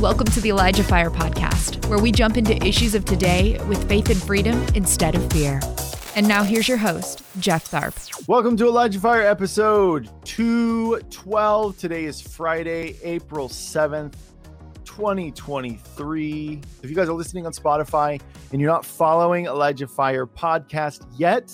Welcome to the Elijah Fire Podcast, where we jump into issues of today with faith and freedom instead of fear. And now here's your host, Jeff Tharp. Welcome to Elijah Fire episode 212. Today is Friday, April 7th, 2023. If you guys are listening on Spotify and you're not following Elijah Fire podcast yet,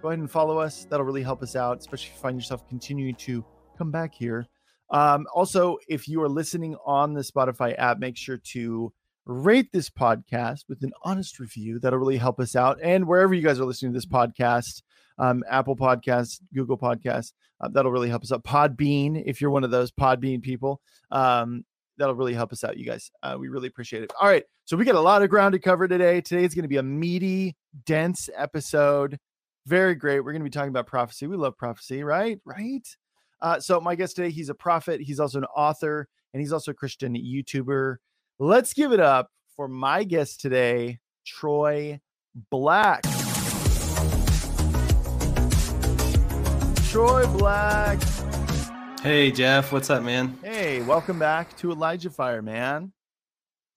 go ahead and follow us. That'll really help us out, especially if you find yourself continuing to come back here. Um, also, if you are listening on the Spotify app, make sure to rate this podcast with an honest review. That'll really help us out. And wherever you guys are listening to this podcast, um, Apple Podcasts, Google Podcasts, uh, that'll really help us out. Podbean, if you're one of those Podbean people, um, that'll really help us out, you guys. Uh, we really appreciate it. All right. So we got a lot of ground to cover today. Today is going to be a meaty, dense episode. Very great. We're going to be talking about prophecy. We love prophecy, right? Right. Uh, so my guest today, he's a prophet. He's also an author, and he's also a Christian YouTuber. Let's give it up for my guest today, Troy Black. Troy Black. Hey Jeff, what's up, man? Hey, welcome back to Elijah Fire, man.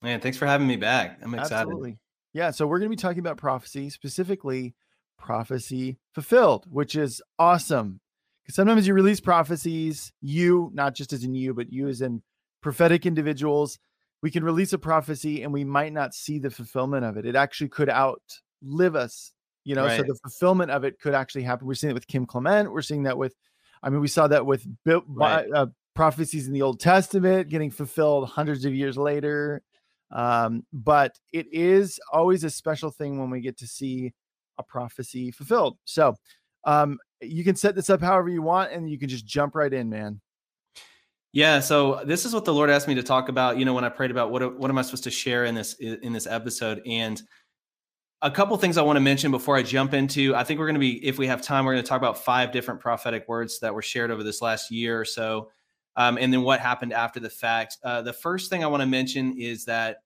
Man, thanks for having me back. I'm excited. Absolutely. Yeah, so we're going to be talking about prophecy, specifically prophecy fulfilled, which is awesome because sometimes you release prophecies, you, not just as in you, but you as in prophetic individuals. We can release a prophecy and we might not see the fulfillment of it. It actually could outlive us, you know, right. so the fulfillment of it could actually happen. We're seeing it with Kim Clement. We're seeing that with, I mean, we saw that with right. uh, prophecies in the Old Testament getting fulfilled hundreds of years later. Um, but it is always a special thing when we get to see a prophecy fulfilled. So, um, you can set this up however you want and you can just jump right in, man. Yeah, so this is what the Lord asked me to talk about, you know, when I prayed about what what am I supposed to share in this in this episode and a couple things I want to mention before I jump into. I think we're going to be, if we have time, we're going to talk about five different prophetic words that were shared over this last year or so, um, and then what happened after the fact. Uh, the first thing I want to mention is that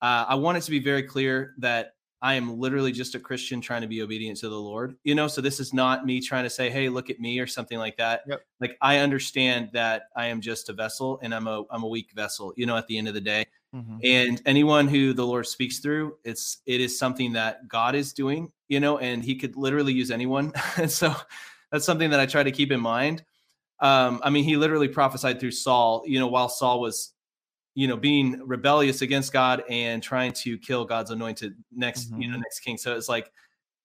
uh, I want it to be very clear that I am literally just a Christian trying to be obedient to the Lord. You know, so this is not me trying to say, "Hey, look at me" or something like that. Yep. Like I understand that I am just a vessel and I'm a I'm a weak vessel, you know, at the end of the day. Mm-hmm. And anyone who the Lord speaks through, it's it is something that God is doing, you know, and he could literally use anyone. and so that's something that I try to keep in mind. Um, I mean, he literally prophesied through Saul, you know, while Saul was you know being rebellious against god and trying to kill god's anointed next mm-hmm. you know mm-hmm. next king so it's like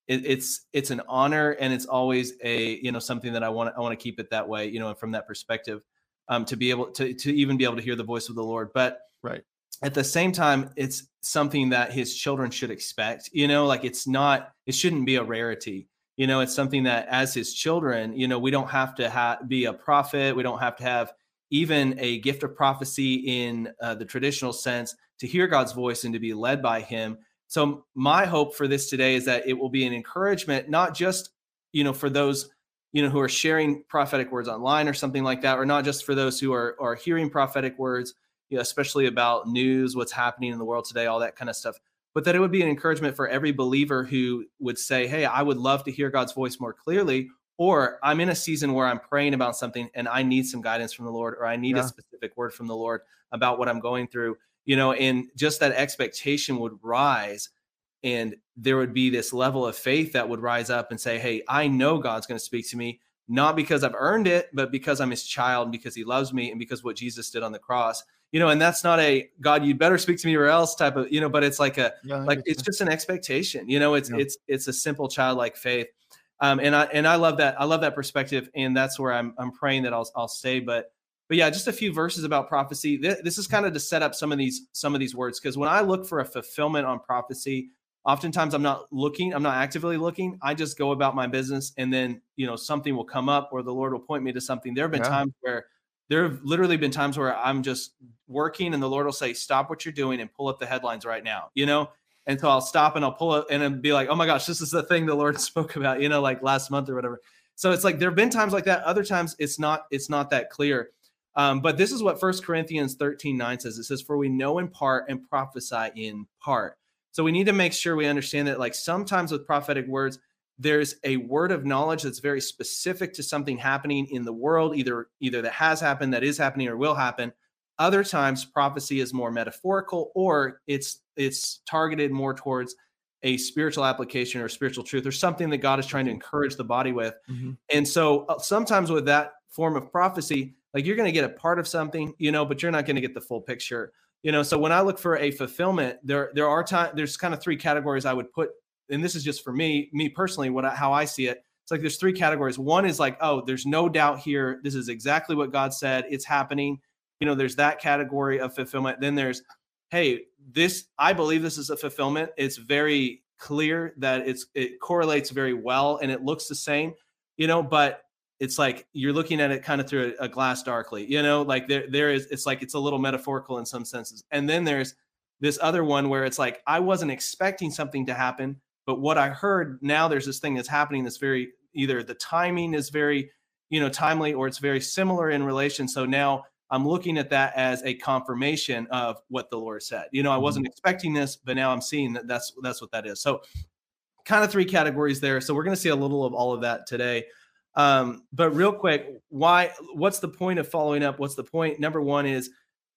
it, it's it's an honor and it's always a you know something that i want i want to keep it that way you know and from that perspective um to be able to to even be able to hear the voice of the lord but right at the same time it's something that his children should expect you know like it's not it shouldn't be a rarity you know it's something that as his children you know we don't have to ha- be a prophet we don't have to have even a gift of prophecy in uh, the traditional sense to hear God's voice and to be led by Him. So my hope for this today is that it will be an encouragement, not just you know for those you know who are sharing prophetic words online or something like that, or not just for those who are are hearing prophetic words, you know, especially about news, what's happening in the world today, all that kind of stuff. But that it would be an encouragement for every believer who would say, "Hey, I would love to hear God's voice more clearly," or I'm in a season where I'm praying about something and I need some guidance from the Lord, or I need yeah. a specific word from the Lord about what I'm going through, you know, and just that expectation would rise. And there would be this level of faith that would rise up and say, Hey, I know God's going to speak to me, not because I've earned it, but because I'm his child and because he loves me and because what Jesus did on the cross. You know, and that's not a God, you'd better speak to me or else type of, you know, but it's like a yeah, like it's just an expectation. You know, it's yeah. it's it's a simple childlike faith um, and I and I love that I love that perspective, and that's where I'm I'm praying that I'll I'll stay. But but yeah, just a few verses about prophecy. This, this is kind of to set up some of these some of these words because when I look for a fulfillment on prophecy, oftentimes I'm not looking, I'm not actively looking. I just go about my business, and then you know something will come up, or the Lord will point me to something. There have been yeah. times where there have literally been times where I'm just working, and the Lord will say, "Stop what you're doing and pull up the headlines right now." You know, and so I'll stop and I'll pull it and be like, oh my gosh, this is the thing the Lord spoke about, you know, like last month or whatever. So it's like there have been times like that. Other times it's not, it's not that clear. Um, but this is what First Corinthians 13, 9 says. It says, For we know in part and prophesy in part. So we need to make sure we understand that, like sometimes with prophetic words, there's a word of knowledge that's very specific to something happening in the world, either either that has happened, that is happening, or will happen. other times prophecy is more metaphorical or it's it's targeted more towards a spiritual application or spiritual truth or something that God is trying to encourage the body with. Mm-hmm. And so uh, sometimes with that form of prophecy, like you're going to get a part of something, you know, but you're not going to get the full picture. You know, so when I look for a fulfillment, there there are time there's kind of three categories I would put and this is just for me, me personally, what I, how I see it. It's like there's three categories. One is like, oh, there's no doubt here. This is exactly what God said. It's happening. You know, there's that category of fulfillment. Then there's, hey, this I believe this is a fulfillment. It's very clear that it's it correlates very well and it looks the same. You know, but it's like you're looking at it kind of through a, a glass darkly. You know, like there there is. It's like it's a little metaphorical in some senses. And then there's this other one where it's like I wasn't expecting something to happen but what I heard now, there's this thing that's happening that's very either the timing is very, you know, timely or it's very similar in relation. So now I'm looking at that as a confirmation of what the Lord said. You know, I wasn't mm-hmm. expecting this, but now I'm seeing that that's that's what that is. So kind of three categories there. So we're going to see a little of all of that today. Um, but real quick, why? What's the point of following up? What's the point? Number one is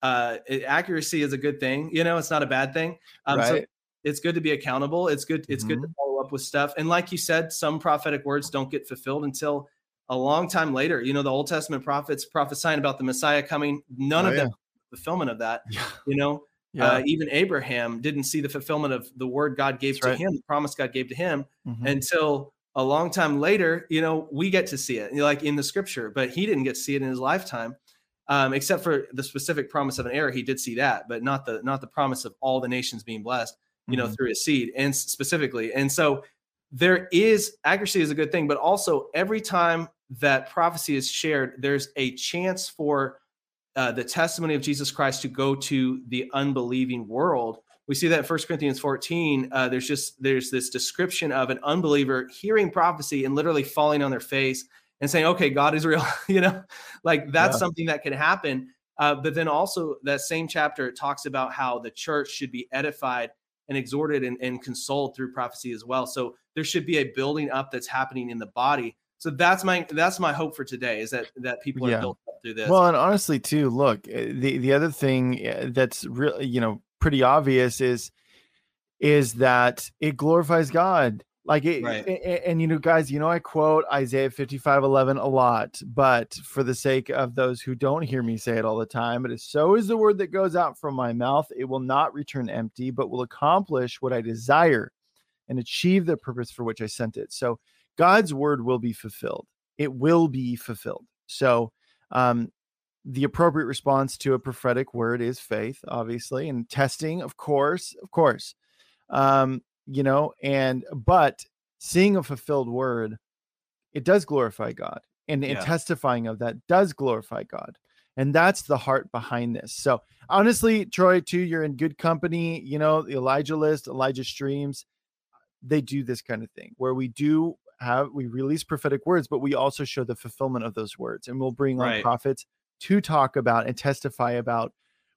uh, accuracy is a good thing. You know, it's not a bad thing. Um, right. So it's good to be accountable. It's good. It's mm-hmm. good to mm-hmm. follow up with stuff. And like you said, some prophetic words don't get fulfilled until a long time later. You know, the Old Testament prophets prophesying about the Messiah coming. None oh, of yeah. them fulfillment of that. Yeah. You know, yeah. uh, even Abraham didn't see the fulfillment of the word God gave That's to right. him, the promise God gave to him, mm-hmm. until a long time later. You know, we get to see it, like in the Scripture, but he didn't get to see it in his lifetime. Um, except for the specific promise of an heir, he did see that, but not the not the promise of all the nations being blessed you know, mm-hmm. through a seed and specifically. And so there is accuracy is a good thing, but also every time that prophecy is shared, there's a chance for uh, the testimony of Jesus Christ to go to the unbelieving world. We see that in 1 Corinthians 14. Uh, there's just there's this description of an unbeliever hearing prophecy and literally falling on their face and saying, "Okay, God is real." you know, like that's yeah. something that can happen. Uh, but then also that same chapter talks about how the church should be edified and exhorted and, and consoled through prophecy as well. So there should be a building up that's happening in the body. So that's my that's my hope for today is that that people are yeah. built up through this. Well, and honestly, too, look, eh, the the other thing eh, that's really you know pretty obvious is is that it glorifies God. Like it, right. and, and, you know, guys, you know, I quote Isaiah 55 11 a lot, but for the sake of those who don't hear me say it all the time, it is so is the word that goes out from my mouth. It will not return empty, but will accomplish what I desire and achieve the purpose for which I sent it. So God's word will be fulfilled. It will be fulfilled. So, um, the appropriate response to a prophetic word is faith, obviously, and testing, of course, of course. Um, you know, and but seeing a fulfilled word, it does glorify God. And, yeah. and testifying of that does glorify God. And that's the heart behind this. So honestly, Troy, too, you're in good company. You know, the Elijah list, Elijah streams, they do this kind of thing where we do have we release prophetic words, but we also show the fulfillment of those words. And we'll bring right. on prophets to talk about and testify about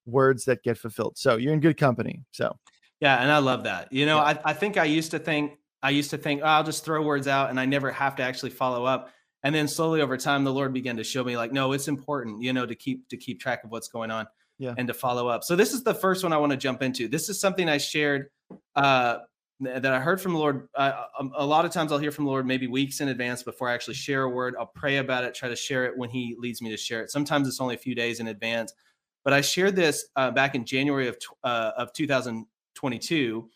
words that get fulfilled. So you're in good company. So yeah, and I love that. You know, yeah. I, I think I used to think I used to think oh, I'll just throw words out and I never have to actually follow up. And then slowly over time, the Lord began to show me like, no, it's important, you know, to keep to keep track of what's going on yeah. and to follow up. So this is the first one I want to jump into. This is something I shared uh, that I heard from the Lord. Uh, a lot of times I'll hear from the Lord maybe weeks in advance before I actually share a word. I'll pray about it, try to share it when He leads me to share it. Sometimes it's only a few days in advance. But I shared this uh, back in January of uh, of 2000, 22.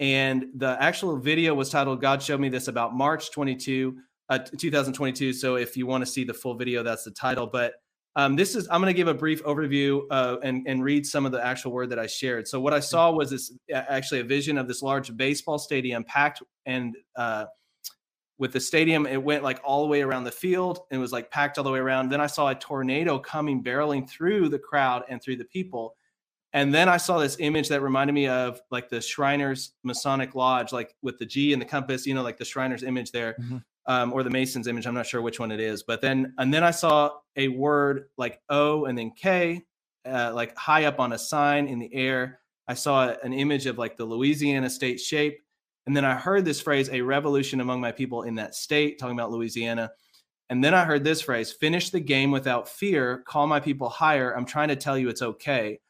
And the actual video was titled God Showed Me This About March 22, uh, 2022. So if you want to see the full video, that's the title. But um, this is, I'm going to give a brief overview uh, and, and read some of the actual word that I shared. So what I saw was this actually a vision of this large baseball stadium packed and uh, with the stadium, it went like all the way around the field and was like packed all the way around. Then I saw a tornado coming barreling through the crowd and through the people and then I saw this image that reminded me of like the Shriners Masonic Lodge, like with the G and the compass, you know, like the Shriners image there, mm-hmm. Um, or the Masons image. I'm not sure which one it is. But then, and then I saw a word like O and then K, uh, like high up on a sign in the air. I saw an image of like the Louisiana state shape. And then I heard this phrase, a revolution among my people in that state, talking about Louisiana. And then I heard this phrase finish the game without fear, call my people higher. I'm trying to tell you it's okay.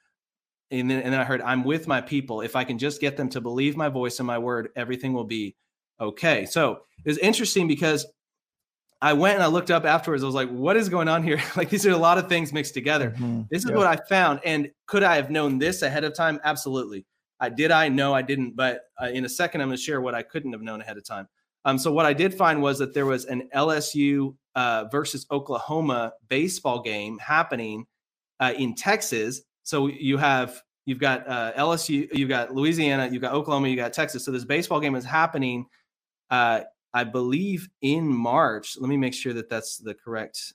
And then, and then I heard, I'm with my people. If I can just get them to believe my voice and my word, everything will be okay. So it's interesting because I went and I looked up afterwards. I was like, what is going on here? like, these are a lot of things mixed together. Mm-hmm. This is what I found. And could I have known this ahead of time? Absolutely. I did. I know I didn't. But uh, in a second, I'm going to share what I couldn't have known ahead of time. Um, so what I did find was that there was an LSU uh, versus Oklahoma baseball game happening uh, in Texas. So you have you've got uh, LSU, you've got Louisiana, you've got Oklahoma, you got Texas. So this baseball game is happening, uh, I believe, in March. Let me make sure that that's the correct.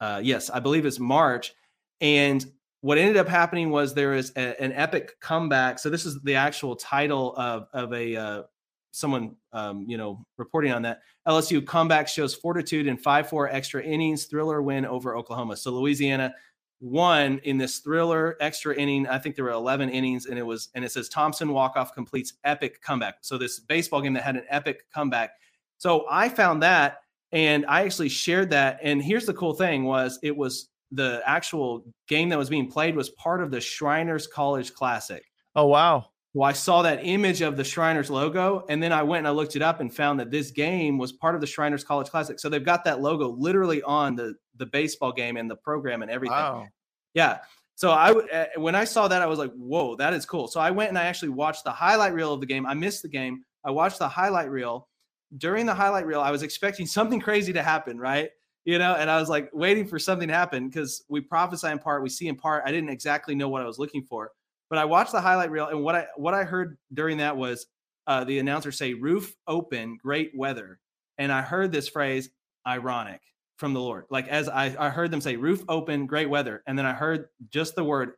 Uh, yes, I believe it's March. And what ended up happening was there is a, an epic comeback. So this is the actual title of of a uh, someone um, you know reporting on that. LSU comeback shows fortitude in five four extra innings thriller win over Oklahoma. So Louisiana won in this thriller extra inning. I think there were 11 innings, and it was and it says Thompson walk off completes epic comeback. So this baseball game that had an epic comeback. So I found that, and I actually shared that. And here's the cool thing: was it was the actual game that was being played was part of the Shriners College Classic. Oh wow! Well, I saw that image of the Shriners logo, and then I went and I looked it up and found that this game was part of the Shriners College Classic. So they've got that logo literally on the the baseball game and the program and everything. Wow. Yeah. So I uh, when I saw that, I was like, "Whoa, that is cool." So I went and I actually watched the highlight reel of the game. I missed the game. I watched the highlight reel. During the highlight reel, I was expecting something crazy to happen, right? You know, and I was like waiting for something to happen because we prophesy in part, we see in part. I didn't exactly know what I was looking for. But I watched the highlight reel, and what I what I heard during that was uh, the announcer say "roof open, great weather," and I heard this phrase "ironic" from the Lord. Like as I, I heard them say "roof open, great weather," and then I heard just the word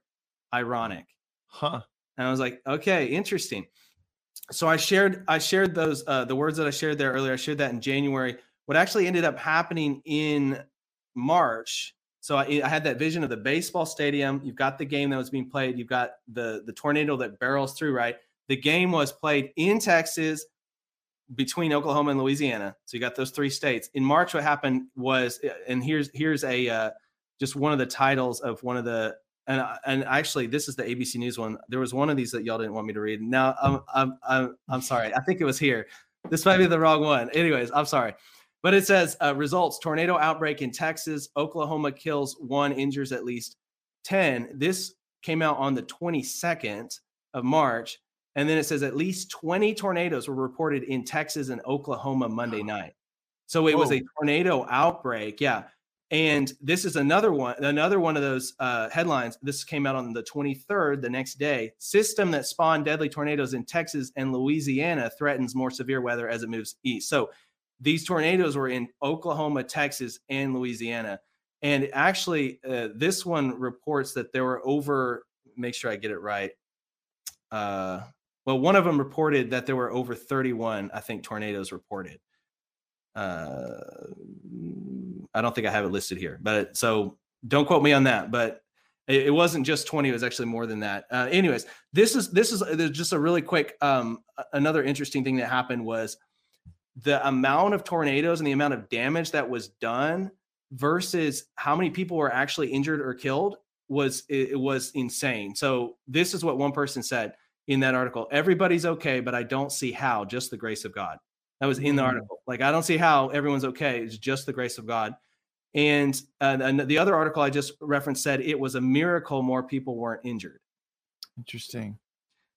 "ironic." Huh. And I was like, okay, interesting. So I shared I shared those uh, the words that I shared there earlier. I shared that in January. What actually ended up happening in March so I, I, had that vision of the baseball stadium. You've got the game that was being played. You've got the the tornado that barrels through. Right. The game was played in Texas between Oklahoma and Louisiana. So you got those three states. In March, what happened was, uh, and here's here's a uh, just one of the titles of one of the and and actually this is the ABC News one. There was one of these that y'all didn't want me to read. Now I'm I'm I'm, I'm sorry. I think it was here. This might be the wrong one. Anyways, I'm sorry. But it says uh, results tornado outbreak in Texas. Oklahoma kills one, injures at least 10. This came out on the 22nd of March. And then it says at least 20 tornadoes were reported in Texas and Oklahoma Monday night. So it Whoa. was a tornado outbreak. Yeah. And this is another one, another one of those uh, headlines. This came out on the 23rd, the next day. System that spawned deadly tornadoes in Texas and Louisiana threatens more severe weather as it moves east. So these tornadoes were in Oklahoma, Texas, and Louisiana. And actually, uh, this one reports that there were over, make sure I get it right. Uh, well, one of them reported that there were over 31, I think, tornadoes reported. Uh, I don't think I have it listed here, but so don't quote me on that. But it, it wasn't just 20; it was actually more than that. Uh, anyways, this is this is just a really quick. Um, another interesting thing that happened was the amount of tornadoes and the amount of damage that was done versus how many people were actually injured or killed was it, was insane. So this is what one person said in that article. Everybody's okay, but I don't see how, just the grace of God. That was in the mm. article. Like I don't see how everyone's okay. It's just the grace of God. And, uh, and the other article I just referenced said it was a miracle more people weren't injured. Interesting.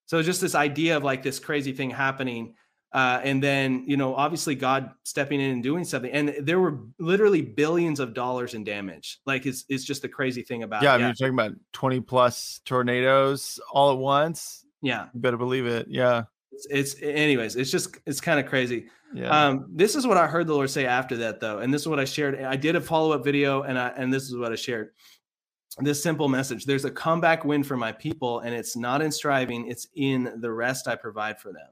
So just this idea of like this crazy thing happening uh, and then, you know, obviously God stepping in and doing something. And there were literally billions of dollars in damage. Like it's, it's just the crazy thing about yeah, it. Yeah. you're talking about 20 plus tornadoes all at once. Yeah. You better believe it. Yeah. It's, it's anyways, it's just, it's kind of crazy. Yeah. Um, this is what I heard the Lord say after that though. And this is what I shared. I did a follow-up video and I, and this is what I shared this simple message there's a comeback win for my people and it's not in striving it's in the rest i provide for them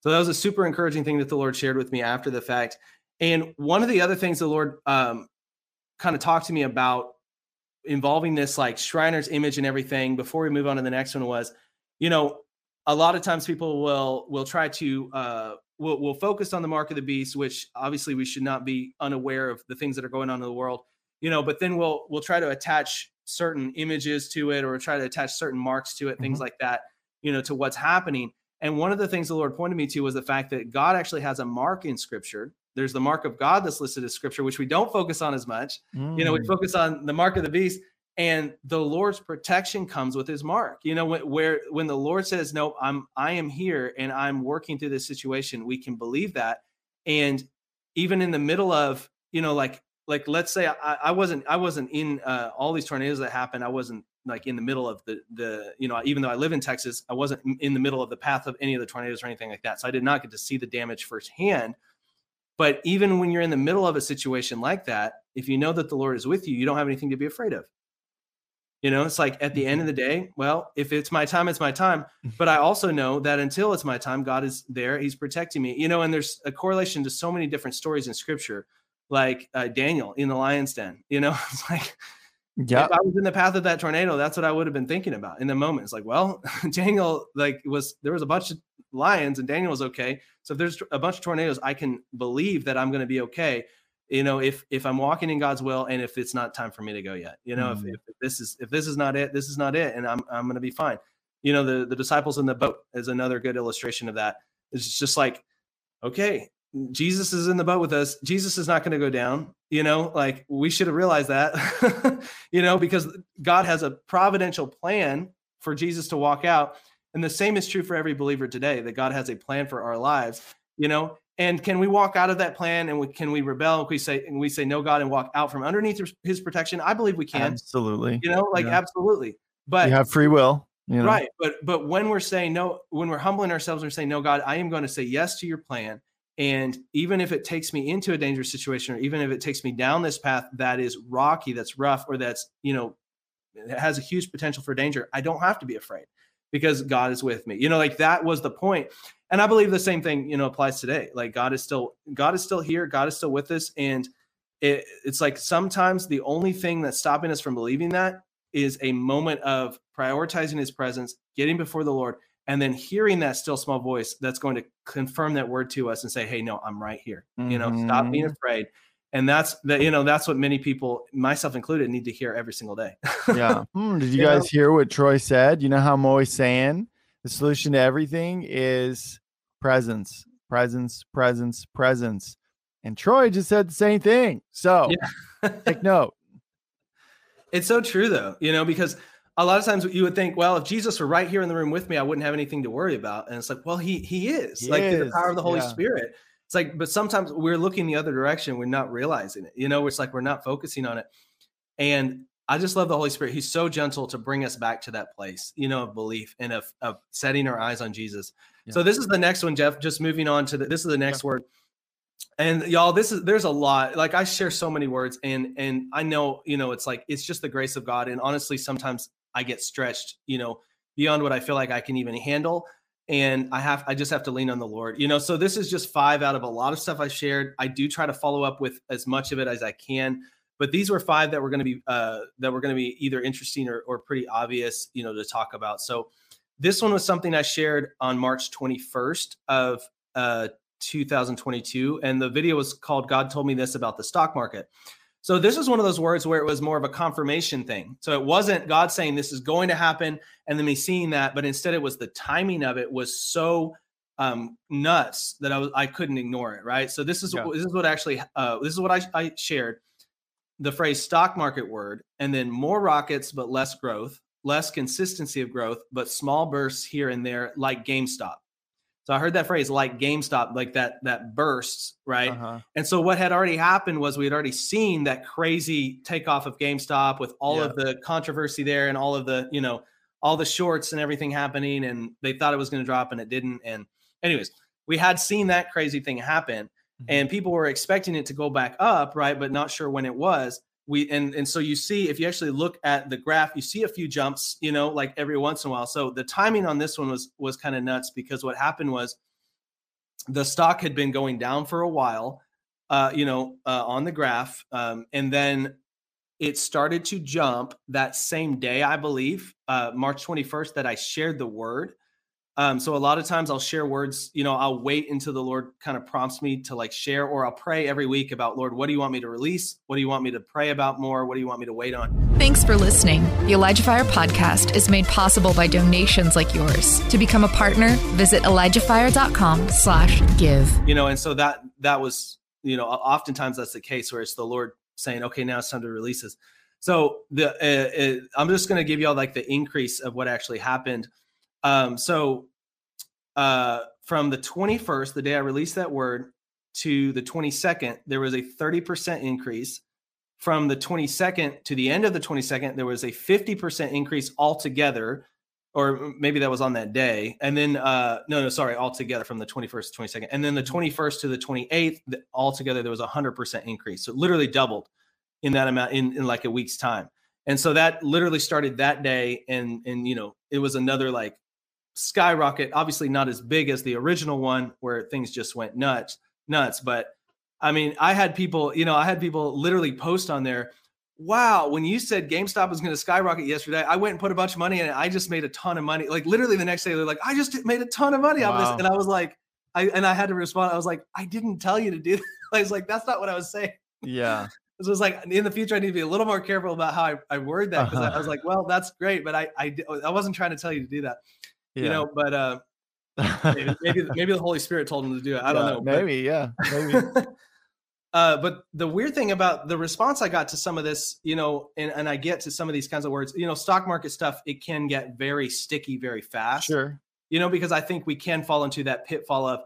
so that was a super encouraging thing that the Lord shared with me after the fact. And one of the other things the Lord um, kind of talked to me about involving this like Shriner's image and everything before we move on to the next one was, you know, a lot of times people will will try to uh, will will focus on the mark of the beast, which obviously we should not be unaware of the things that are going on in the world, you know. But then we'll we'll try to attach certain images to it, or try to attach certain marks to it, mm-hmm. things like that, you know, to what's happening. And one of the things the Lord pointed me to was the fact that God actually has a mark in Scripture. There's the mark of God that's listed as Scripture, which we don't focus on as much. Mm. You know, we mm. focus on the mark of the beast, and the lord's protection comes with his mark you know when, where when the lord says no i'm i am here and i'm working through this situation we can believe that and even in the middle of you know like like let's say i, I wasn't i wasn't in uh, all these tornadoes that happened i wasn't like in the middle of the the you know even though i live in texas i wasn't in the middle of the path of any of the tornadoes or anything like that so i did not get to see the damage firsthand but even when you're in the middle of a situation like that if you know that the lord is with you you don't have anything to be afraid of you know, it's like at the end of mm-hmm. the day, well, if it's my time, it's my time. But I also know that until it's my time, God is there. He's protecting me. You know, and there's a correlation to so many different stories in scripture, like uh, Daniel in the lion's den. You know, it's like, yeah, if I was in the path of that tornado, that's what I would have been thinking about in the moment. It's like, well, Daniel, like, was there was a bunch of lions and Daniel was okay. So if there's a bunch of tornadoes, I can believe that I'm going to be okay you know if if i'm walking in god's will and if it's not time for me to go yet you know mm-hmm. if, if, this is if this is not it this is not it and i'm i'm going to be fine you know the the disciples in the boat is another good illustration of that it's just like okay jesus is in the boat with us jesus is not going to go down you know like we should have realized that you know because god has a providential plan for jesus to walk out and the same is true for every believer today that god has a plan for our lives you know and can we walk out of that plan and we, can we rebel? Can we say and we say no God and walk out from underneath His protection? I believe we can. Absolutely. You know, like yeah. absolutely. But you have free will. You know? Right. But but when we're saying no, when we're humbling ourselves, we're saying no, God, I am going to say yes to your plan. And even if it takes me into a dangerous situation, or even if it takes me down this path that is rocky, that's rough, or that's you know has a huge potential for danger, I don't have to be afraid because God is with me. You know, like that was the point. And I believe the same thing, you know, applies today. Like God is still God is still here, God is still with us and it, it's like sometimes the only thing that's stopping us from believing that is a moment of prioritizing his presence, getting before the Lord, and then hearing that still small voice that's going to confirm that word to us and say, Hey, no, I'm right here. Mm-hmm. You know, stop being mm-hmm. afraid and that's that you know that's what many people myself included need to hear every single day yeah hmm, did you, you guys know? hear what troy said you know how i'm always saying the solution to everything is presence presence presence presence and troy just said the same thing so yeah. take note it's so true though you know because a lot of times you would think well if jesus were right here in the room with me i wouldn't have anything to worry about and it's like well he he is he like is. the power of the holy yeah. spirit it's like, but sometimes we're looking the other direction. We're not realizing it. You know, it's like we're not focusing on it. And I just love the Holy Spirit. He's so gentle to bring us back to that place, you know, of belief and of, of setting our eyes on Jesus. Yeah. So this is the next one, Jeff. Just moving on to the, this is the next yeah. word. And y'all, this is there's a lot. Like I share so many words, and and I know, you know, it's like it's just the grace of God. And honestly, sometimes I get stretched, you know, beyond what I feel like I can even handle and I have I just have to lean on the Lord. You know, so this is just five out of a lot of stuff I shared. I do try to follow up with as much of it as I can, but these were five that were going to be uh, that were going to be either interesting or, or pretty obvious, you know, to talk about. So this one was something I shared on March 21st of uh, 2022, and the video was called "God Told Me This About the Stock Market." So this was one of those words where it was more of a confirmation thing. So it wasn't God saying this is going to happen and then me seeing that, but instead it was the timing of it was so um, nuts that I was I couldn't ignore it. Right. So this is yeah. this is what actually uh, this is what I, I shared the phrase stock market word and then more rockets but less growth, less consistency of growth, but small bursts here and there like GameStop. So I heard that phrase like GameStop, like that that bursts, right? Uh-huh. And so what had already happened was we had already seen that crazy takeoff of GameStop with all yeah. of the controversy there and all of the, you know, all the shorts and everything happening and they thought it was going to drop and it didn't and anyways, we had seen that crazy thing happen mm-hmm. and people were expecting it to go back up, right, but not sure when it was we and and so you see if you actually look at the graph you see a few jumps you know like every once in a while. So the timing on this one was was kind of nuts because what happened was the stock had been going down for a while uh you know uh, on the graph um and then it started to jump that same day i believe uh march 21st that i shared the word Um, so a lot of times I'll share words, you know, I'll wait until the Lord kind of prompts me to like share, or I'll pray every week about, Lord, what do you want me to release? What do you want me to pray about more? What do you want me to wait on? Thanks for listening. The Elijah Fire podcast is made possible by donations like yours. To become a partner, visit ElijahFire.com slash give. You know, and so that, that was, you know, oftentimes that's the case where it's the Lord saying, okay, now it's time to release this. So the, uh, uh, I'm just going to give you all like the increase of what actually happened um, so uh, from the 21st, the day I released that word, to the 22nd, there was a 30% increase. From the 22nd to the end of the 22nd, there was a 50% increase altogether, or maybe that was on that day. And then, uh, no, no, sorry, altogether from the 21st to 22nd. And then the 21st mm-hmm. to the 28th, the, altogether, there was a 100% increase. So literally doubled in that amount in, in like a week's time. And so that literally started that day. And, and, you know, it was another like skyrocket. Obviously, not as big as the original one where things just went nuts, nuts. But I mean, I had people, you know, I had people literally post on there. Wow, when you said GameStop was going to skyrocket yesterday, I went and put a bunch of money in it. I just made a ton of money. Like literally the next day, they're like, I just made a ton of money wow. of this. And I was like, I and I had to respond. I was like, I didn't tell you to do that. I was like, that's not what I was saying. Yeah. So it's like in the future, I need to be a little more careful about how I, I word that because uh-huh. I, I was like, well, that's great, but I, I I wasn't trying to tell you to do that yeah. you know, but uh, maybe, maybe, maybe the Holy Spirit told him to do it. I don't yeah, know. Maybe, but, yeah, maybe. uh, but the weird thing about the response I got to some of this, you know, and, and I get to some of these kinds of words, you know, stock market stuff, it can get very sticky very fast. Sure. You know, because I think we can fall into that pitfall of,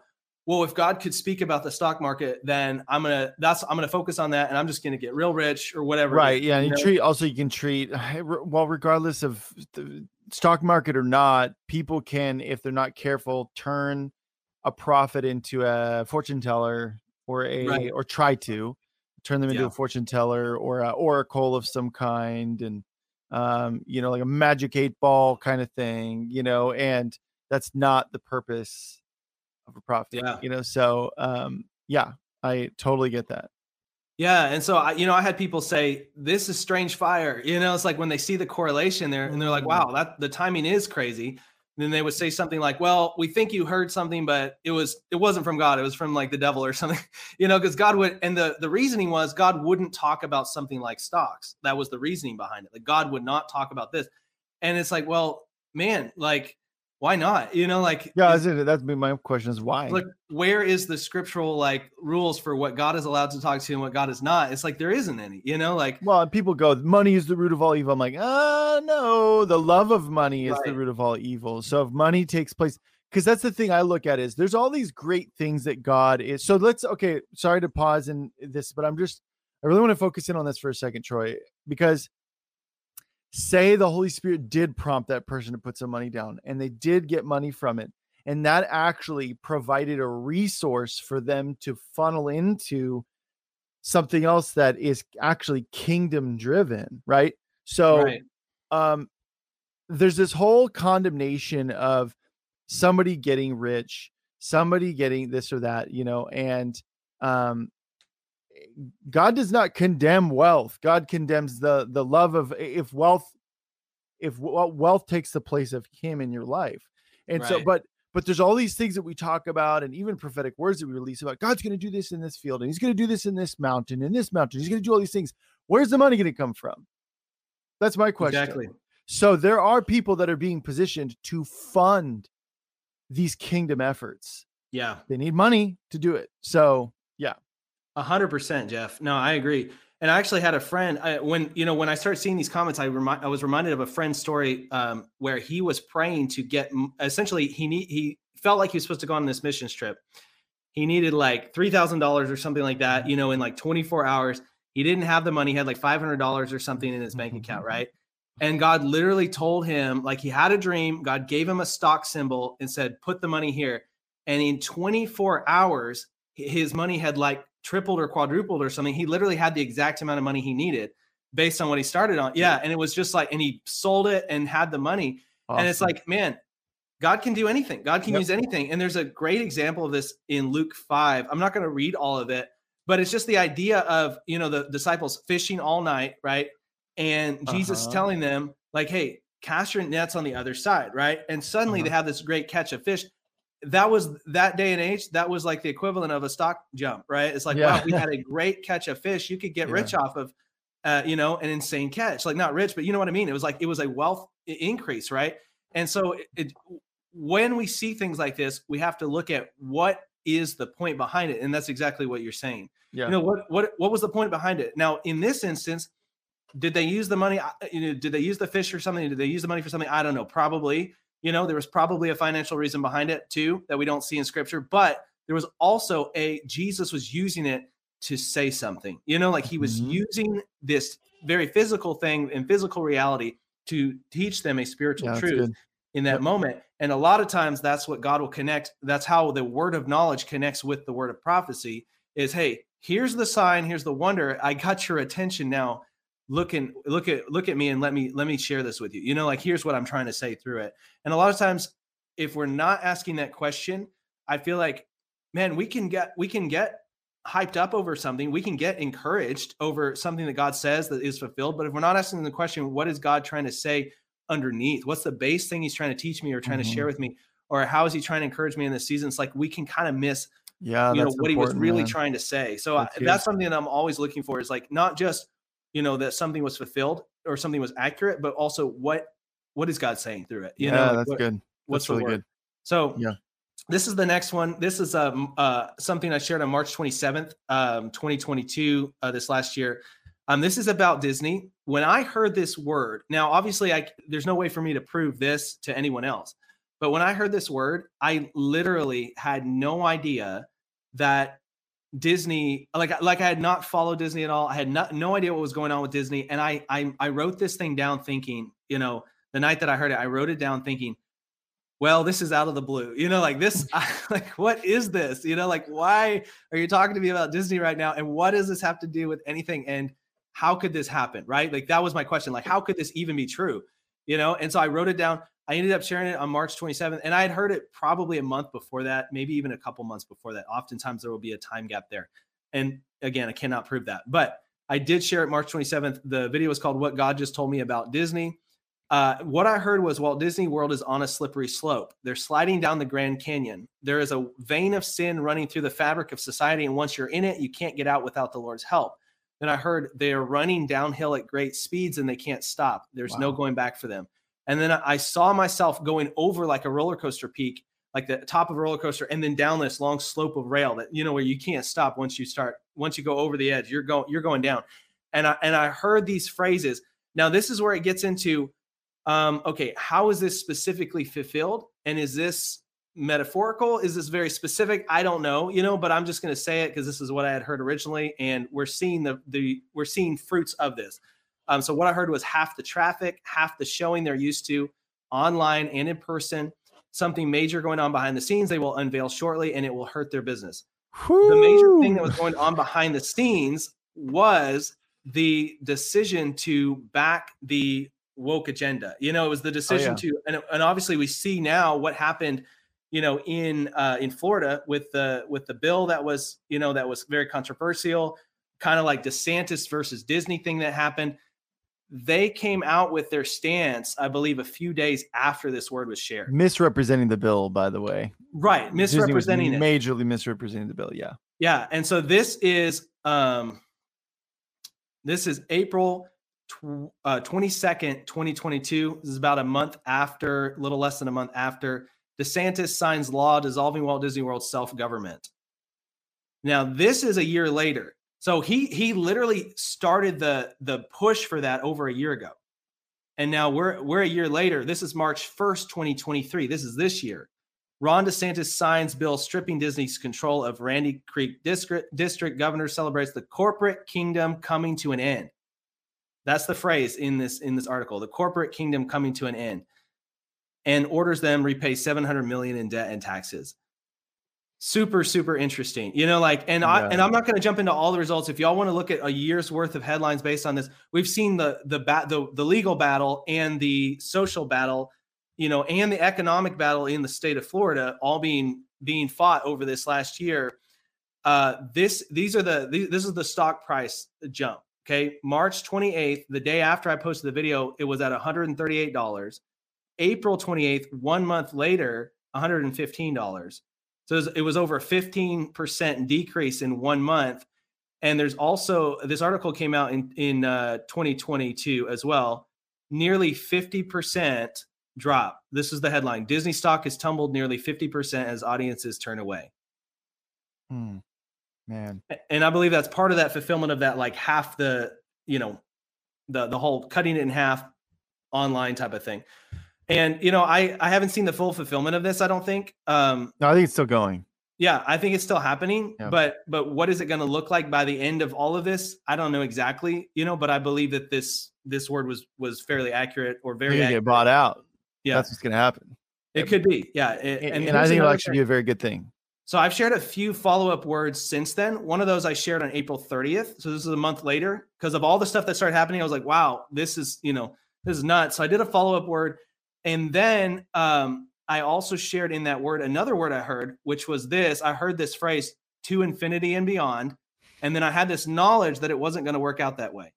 well, if God could speak about the stock market, then I'm gonna that's I'm gonna focus on that, and I'm just gonna get real rich or whatever. Right. Yeah. And you, you treat also you can treat well, regardless of the, stock market or not, people can, if they're not careful, turn a prophet into a fortune teller or a right. or try to turn them into yeah. a fortune teller or a oracle of some kind and um you know like a magic eight ball kind of thing you know and that's not the purpose of a prophet yeah you know so um yeah i totally get that yeah, and so I, you know, I had people say this is strange fire. You know, it's like when they see the correlation there, and they're like, "Wow, mm. that the timing is crazy." And then they would say something like, "Well, we think you heard something, but it was it wasn't from God. It was from like the devil or something." You know, because God would, and the the reasoning was God wouldn't talk about something like stocks. That was the reasoning behind it. Like God would not talk about this, and it's like, well, man, like why not? You know, like yeah, is, that's that's my question is why. Like, where is the scriptural like rules for what God is allowed to talk to and what God is not? It's like there isn't any. You know, like well, people go, money is the root of all evil. I'm like, ah, no, the love of money is right. the root of all evil. So if money takes place, because that's the thing I look at is there's all these great things that God is. So let's okay, sorry to pause in this, but I'm just I really want to focus in on this for a second, Troy, because say the Holy Spirit did prompt that person to put some money down and they did get money from it. And that actually provided a resource for them to funnel into something else that is actually kingdom driven, right? So, right. um, there's this whole condemnation of somebody getting rich, somebody getting this or that, you know, and um, God does not condemn wealth. God condemns the the love of if wealth if wealth takes the place of him in your life. And right. so but but there's all these things that we talk about and even prophetic words that we release about God's going to do this in this field and he's going to do this in this mountain in this mountain. He's going to do all these things. Where's the money going to come from? That's my question. Exactly. So there are people that are being positioned to fund these kingdom efforts. Yeah. They need money to do it. So. A hundred percent, Jeff. No, I agree. And I actually had a friend I, when you know when I started seeing these comments, I remind I was reminded of a friend's story um, where he was praying to get essentially he need he felt like he was supposed to go on this missions trip. He needed like three thousand dollars or something like that, you know, in like twenty four hours. He didn't have the money; he had like five hundred dollars or something in his bank account, right? And God literally told him, like he had a dream. God gave him a stock symbol and said, "Put the money here." And in 24 hours, his money had like tripled or quadrupled or something. He literally had the exact amount of money he needed based on what he started on. Yeah. And it was just like, and he sold it and had the money. Awesome. And it's like, man, God can do anything. God can yep. use anything. And there's a great example of this in Luke 5. I'm not going to read all of it, but it's just the idea of, you know, the disciples fishing all night, right? And Jesus uh-huh. telling them, like, hey, cast your nets on the other side, right? And suddenly Uh-huh. they have this great catch of fish. That was that day and age. That was like the equivalent of a stock jump, right? It's like, Yeah. wow, we had a great catch of fish. You could get Yeah. rich off of, uh, you know, an insane catch. Like not rich, but you know what I mean. It was like it was a wealth increase, right? And so, it, it, when we see things like this, we have to look at what is the point behind it, and that's exactly what you're saying. Yeah. You know what what what was the point behind it? Now, in this instance, did they use the money? You know, did they use the fish for something? Did they use the money for something? I don't know. Probably. You know, there was probably a financial reason behind it too that we don't see in scripture, but there was also a Jesus was using it to say something. You know, like he was Mhm. using this very physical thing and physical reality to teach them a spiritual yeah, truth in that Yep. moment. And a lot of times that's what God will connect. That's how the word of knowledge connects with the word of prophecy is hey, here's the sign, here's the wonder. I got your attention now. Look and look at look at me and let me let me share this with you. You know, like here's what I'm trying to say through it. And a lot of times if we're not asking that question, I feel like man, we can get we can get hyped up over something. We can get encouraged over something that God says that is fulfilled. But if we're not asking the question, what is God trying to say underneath? What's the base thing he's trying to teach me or trying to Mm-hmm. share with me? Or how is he trying to encourage me in this season? It's like we can kind of miss, Yeah, you know, what he was really man. trying to say. So That's huge. that's something that I'm always looking for is like not just, you know, that something was fulfilled or something was accurate, but also what what is God saying through it? You yeah, know, like that's what- good. what's That's the really good. So Yeah. this is the next one. This is um uh something I shared on March 27th, um 2022 uh, this last year. Um this is about Disney. When I heard this word, now obviously I there's no way for me to prove this to anyone else. But when I heard this word, I literally had no idea that Disney like like I had not followed Disney at all. I had not, no idea what was going on with Disney and I I I wrote this thing down thinking, you know, the night that I heard it, I wrote it down thinking well, this is out of the blue. You know, like this, like, what is this? You know, like, why are you talking to me about Disney right now? And what does this have to do with anything? And how could this happen? Right. Like, that was my question. Like, how could this even be true? You know, and so I wrote it down. I ended up sharing it on March 27th, and I had heard it probably a month before that, maybe even a couple months before that. Oftentimes there will be a time gap there. And again, I cannot prove that, but I did share it March 27th. The video was called What God Just Told Me About Disney. Uh, what I heard was Walt Disney World is on a slippery slope. They're sliding down the Grand Canyon. There is a vein of sin running through the fabric of society. And once you're in it, you can't get out without the Lord's help. Then I heard they are running downhill at great speeds and they can't stop. There's no going back for them. And then I saw myself going over like a roller coaster peak, like the top of a roller coaster, and then down this long slope of rail that you know where you can't stop once you start. Once you go over the edge, you're going you're going down. And I and I heard these phrases. Now this is where it gets into um, okay, how is this specifically fulfilled? And is this metaphorical? Is this very specific? I don't know, you know, but I'm just going to say it because this is what I had heard originally, and we're seeing the the we're seeing fruits of this. Um, so what I heard was half the traffic, half the showing they're used to, online and in person. Something major going on behind the scenes. They will unveil shortly, and it will hurt their business the major thing that was going on behind the scenes was the decision to back the woke agenda. You know, it was the decision to, and, and obviously we see now what happened, you know, in uh, in Florida with the with the bill that was, you know, that was very controversial, kind of like DeSantis versus Disney thing that happened. They came out with their stance, I believe, a few days after this word was shared. misrepresenting the bill, by the way. Right, misrepresenting it. Majorly misrepresenting the bill. Yeah. Yeah, and so this is um this is April tw- uh 22nd, 2022. This is about a month after, a little less than a month after DeSantis signs law dissolving Walt Disney World's self-government. Now, this is a year later. So he he literally started the the push for that over a year ago. And now we're we're a year later. This is March 1st, 2023. This is this year. Ron DeSantis signs bill stripping Disney's control of Reedy Creek District. District governor celebrates the corporate kingdom coming to an end. That's the phrase in this in this article. The corporate kingdom coming to an end, and orders them repay 700 million in debt and taxes. Super super interesting. You know, like, and I and I'm not going to jump into all the results. If y'all want to look at a year's worth of headlines based on this, we've seen the the bat the the legal battle and the social battle you know, and the economic battle in the state of Florida all being being fought over this last year. Uh, this these are the these, this is the stock price jump. Okay. March 28th, the day after I posted the video, it was at $138. April 28th, one month later, $115. So it was, it was over 15% decrease in one month. And there's also this article came out in, in uh, 2022 as well. Nearly 50% drop. This is the headline Disney stock has tumbled nearly 50% as audiences turn away. Hmm. Man. And I believe that's part of that fulfillment of that, like half the, you know, the the whole cutting it in half online type of thing. And you know, I I haven't seen the full fulfillment of this. I don't think. Um, no, I think it's still going. Yeah, I think it's still happening. Yeah. But but what is it going to look like by the end of all of this? I don't know exactly. You know, but I believe that this this word was was fairly accurate or very get bought out. Yeah, that's what's going to happen. It could be. Yeah, it, and, and, and I think it'll actually be a very good thing. So I've shared a few follow up words since then. One of those I shared on April 30th. So this is a month later because of all the stuff that started happening. I was like, wow, this is, you know, this is nuts. So I did a follow up word. And then um, I also shared in that word another word I heard, which was this I heard this phrase to infinity and beyond. And then I had this knowledge that it wasn't going to work out that way.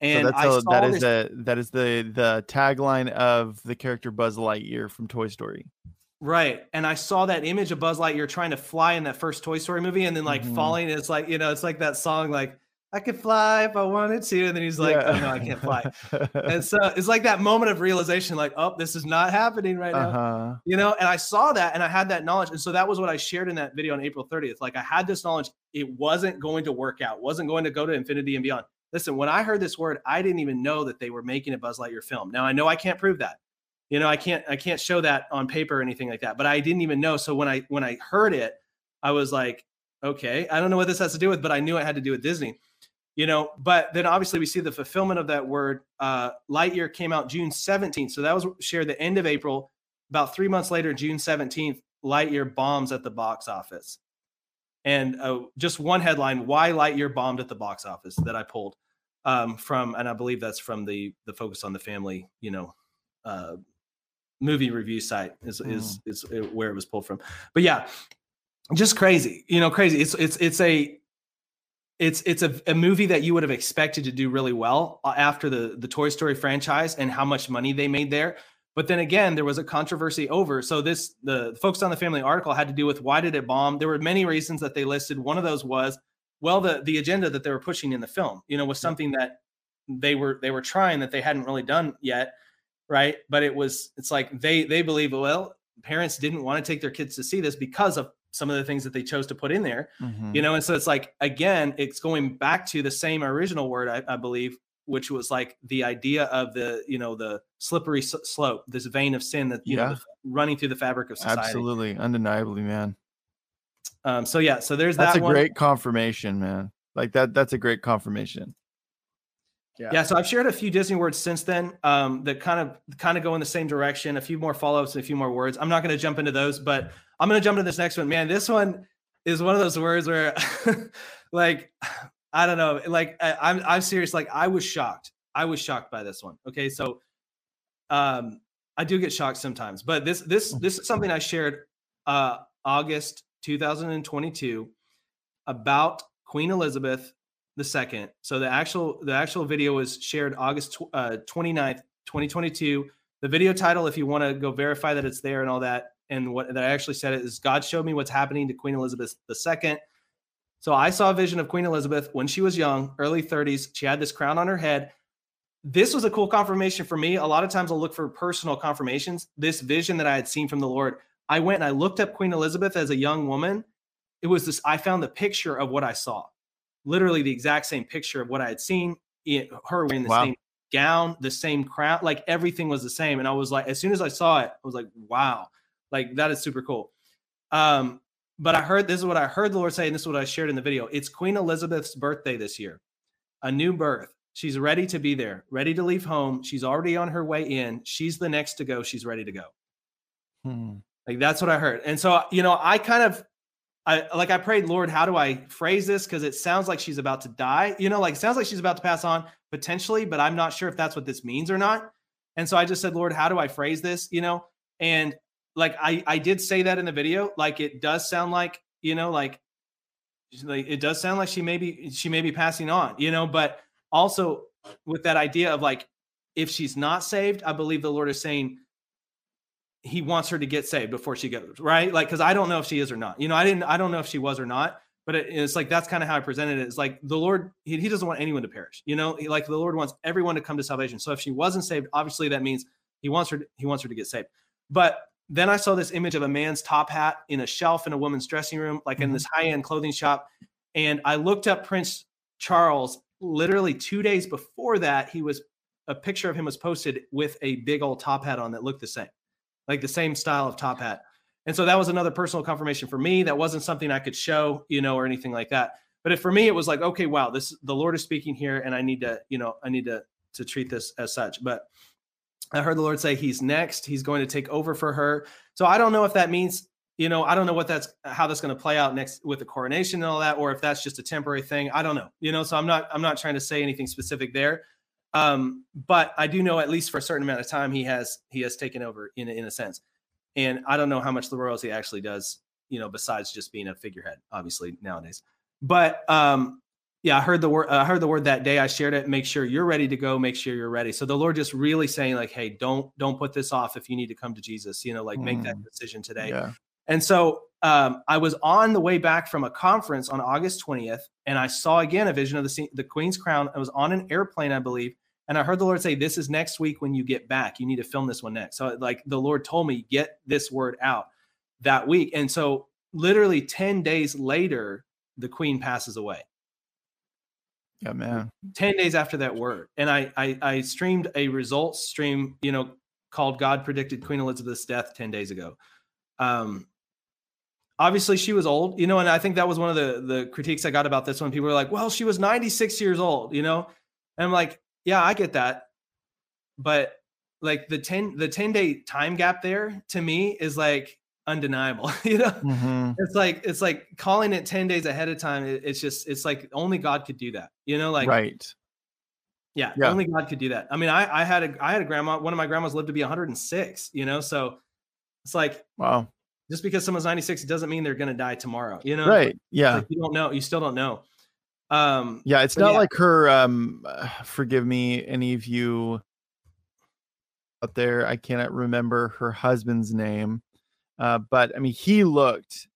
And so that's a, that is the that is the the tagline of the character Buzz Lightyear from Toy Story. Right. And I saw that image of Buzz Lightyear trying to fly in that first Toy Story movie and then like mm-hmm. falling. It's like, you know, it's like that song, like, I could fly if I wanted to. And then he's like, yeah. oh, no, I can't fly. and so it's like that moment of realization, like, oh, this is not happening right now. Uh-huh. You know, and I saw that and I had that knowledge. And so that was what I shared in that video on April 30th. Like I had this knowledge, it wasn't going to work out, wasn't going to go to infinity and beyond. Listen, when I heard this word, I didn't even know that they were making a Buzz Lightyear film. Now I know I can't prove that you know i can't i can't show that on paper or anything like that but i didn't even know so when i when i heard it i was like okay i don't know what this has to do with but i knew it had to do with disney you know but then obviously we see the fulfillment of that word uh lightyear came out june 17th so that was shared the end of april about three months later june 17th lightyear bombs at the box office and uh, just one headline why lightyear bombed at the box office that i pulled um, from and i believe that's from the the focus on the family you know uh, movie review site is mm. is is where it was pulled from. But yeah, just crazy. You know, crazy. It's it's it's a it's it's a, a movie that you would have expected to do really well uh, after the the Toy Story franchise and how much money they made there. But then again, there was a controversy over. So this the Focus on the Family article had to do with why did it bomb? There were many reasons that they listed. One of those was well the the agenda that they were pushing in the film, you know, was something that they were they were trying that they hadn't really done yet right but it was it's like they they believe well parents didn't want to take their kids to see this because of some of the things that they chose to put in there mm-hmm. you know and so it's like again it's going back to the same original word I, I, believe which was like the idea of the you know the slippery s- slope this vein of sin that you yeah. know running through the fabric of society absolutely undeniably man um so yeah so there's that's that a one. great confirmation man like that that's a great confirmation yeah. yeah. So I've shared a few Disney words since then um, that kind of kind of go in the same direction. A few more follow ups and a few more words. I'm not going to jump into those, but I'm going to jump into this next one. Man, this one is one of those words where, like, I don't know. Like, I, I'm I'm serious. Like, I was shocked. I was shocked by this one. Okay, so um, I do get shocked sometimes, but this this mm. this is something I shared uh, August 2022 about Queen Elizabeth the second. So the actual the actual video was shared August uh, 29th, 2022. The video title, if you want to go verify that it's there and all that, and what that I actually said it is God showed me what's happening to Queen Elizabeth II. So I saw a vision of Queen Elizabeth when she was young, early 30s. She had this crown on her head. This was a cool confirmation for me. A lot of times I'll look for personal confirmations. This vision that I had seen from the Lord, I went and I looked up Queen Elizabeth as a young woman. It was this, I found the picture of what I saw literally the exact same picture of what I had seen. It, her wearing the wow. same gown, the same crown, like everything was the same. And I was like, as soon as I saw it, I was like, wow, like that is super cool. Um, but I heard this is what I heard the Lord say, and this is what I shared in the video. It's Queen Elizabeth's birthday this year, a new birth. She's ready to be there, ready to leave home. She's already on her way in. She's the next to go. She's ready to go. Hmm. Like that's what I heard. And so, you know, I kind of I like I prayed, Lord, how do I phrase this? Because it sounds like she's about to die. You know, like it sounds like she's about to pass on potentially, but I'm not sure if that's what this means or not. And so I just said, Lord, how do I phrase this? You know, and like I I did say that in the video. Like it does sound like, you know, like like it does sound like she may be she may be passing on, you know, but also with that idea of like if she's not saved, I believe the Lord is saying he wants her to get saved before she goes, right? Like, cause I don't know if she is or not. You know, I didn't, I don't know if she was or not, but it, it's like that's kind of how I presented it. It's like the Lord, he, he doesn't want anyone to perish. You know, he, like the Lord wants everyone to come to salvation. So if she wasn't saved, obviously that means he wants her, to, he wants her to get saved. But then I saw this image of a man's top hat in a shelf in a woman's dressing room, like mm-hmm. in this high end clothing shop. And I looked up Prince Charles literally two days before that. He was a picture of him was posted with a big old top hat on that looked the same, like the same style of top hat. And so that was another personal confirmation for me. That wasn't something I could show, you know, or anything like that. But it, for me, it was like, okay, wow, this the Lord is speaking here, and I need to, you know, I need to to treat this as such. But I heard the Lord say He's next. He's going to take over for her. So I don't know if that means, you know, I don't know what that's how that's going to play out next with the coronation and all that, or if that's just a temporary thing. I don't know, you know. So I'm not I'm not trying to say anything specific there. Um, but I do know at least for a certain amount of time he has he has taken over in in a sense. And I don't know how much the royalty actually does, you know, besides just being a figurehead, obviously nowadays. But um, yeah, I heard the word. I heard the word that day. I shared it. Make sure you're ready to go. Make sure you're ready. So the Lord just really saying like, hey, don't don't put this off. If you need to come to Jesus, you know, like mm. make that mm. decision today. Yeah. And so um, I was on the way back from a conference on August 20th, and I saw again a vision of the the Queen's crown. I was on an airplane, I believe, and I heard the Lord say, "This is next week when you get back. You need to film this one next." So like the Lord told me, get this word out that week. And so literally 10 days later, the Queen passes away. Yeah, man. 10 days after that word. And I, I, I streamed a results stream, you know, called God predicted Queen Elizabeth's death 10 days ago. Um, obviously she was old, you know, and I think that was one of the, the critiques I got about this one. People were like, well, she was 96 years old, you know? And I'm like, yeah, I get that. But like the 10, the 10 day time gap there to me is like, undeniable you know mm-hmm. it's like it's like calling it 10 days ahead of time it, it's just it's like only god could do that you know like right yeah, yeah, only god could do that i mean i i had a i had a grandma one of my grandmas lived to be 106 you know so it's like wow just because someone's 96 doesn't mean they're gonna die tomorrow you know right yeah like you don't know you still don't know um yeah it's not yeah. like her um forgive me any of you out there i cannot remember her husband's name uh, but I mean, he looked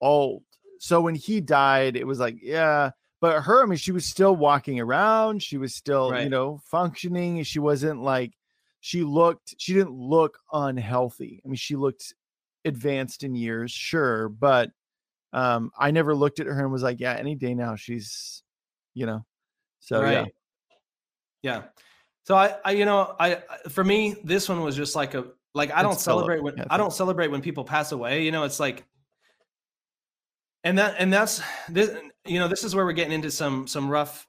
old. So when he died, it was like, yeah. But her, I mean, she was still walking around. She was still, right. you know, functioning. She wasn't like, she looked, she didn't look unhealthy. I mean, she looked advanced in years, sure. But um, I never looked at her and was like, yeah, any day now she's, you know, so right. yeah. Yeah. So I, I, you know, I, for me, this one was just like a, like I don't celebrate when yeah, I don't celebrate when people pass away. You know, it's like, and that and that's this. You know, this is where we're getting into some some rough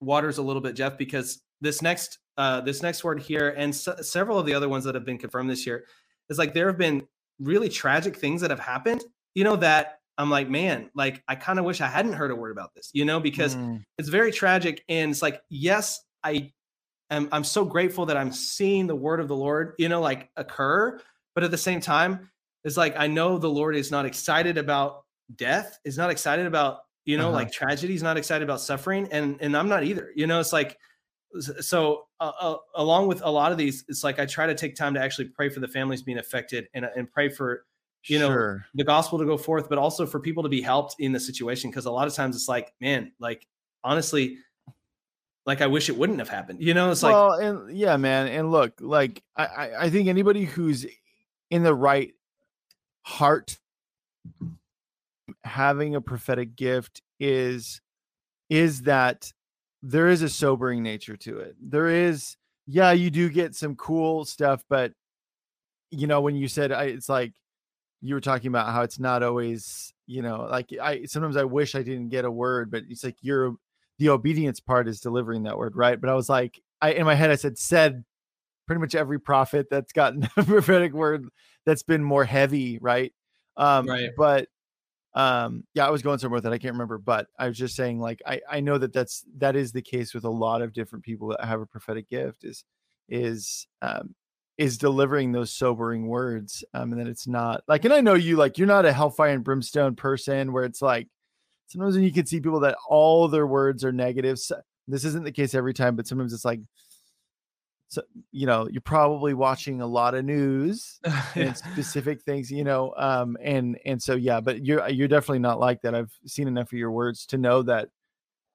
waters a little bit, Jeff, because this next uh this next word here and several of the other ones that have been confirmed this year is like there have been really tragic things that have happened. You know that I'm like, man, like I kind of wish I hadn't heard a word about this. You know, because mm. it's very tragic, and it's like, yes, I am I'm so grateful that I'm seeing the word of the Lord, you know, like occur. But at the same time, it's like I know the Lord is not excited about death, is not excited about, you know, uh-huh. like tragedy, is not excited about suffering. And and I'm not either. You know, it's like so uh, uh, along with a lot of these, it's like I try to take time to actually pray for the families being affected and, and pray for you know sure. the gospel to go forth but also for people to be helped in the situation because a lot of times it's like man like honestly like I wish it wouldn't have happened. You know, it's like and yeah, man. And look, like I, I think anybody who's in the right heart having a prophetic gift is is that there is a sobering nature to it. There is, yeah, you do get some cool stuff, but you know, when you said I, it's like you were talking about how it's not always, you know, like I sometimes I wish I didn't get a word, but it's like you're the obedience part is delivering that word right? But i was like i in my head i said said pretty much every prophet that's gotten a prophetic word that's been more heavy right? Um right. but um yeah i was going somewhere that i can't remember but i was just saying like i i know that that's that is the case with a lot of different people that have a prophetic gift is is um is delivering those sobering words um and that it's not like and i know you like you're not a hellfire and brimstone person where it's like sometimes when you can see people that all their words are negatives this isn't the case every time, but sometimes it's like, so you know, you're probably watching a lot of news and specific things, you know, um, and and so yeah, but you're you're definitely not like that. I've seen enough of your words to know that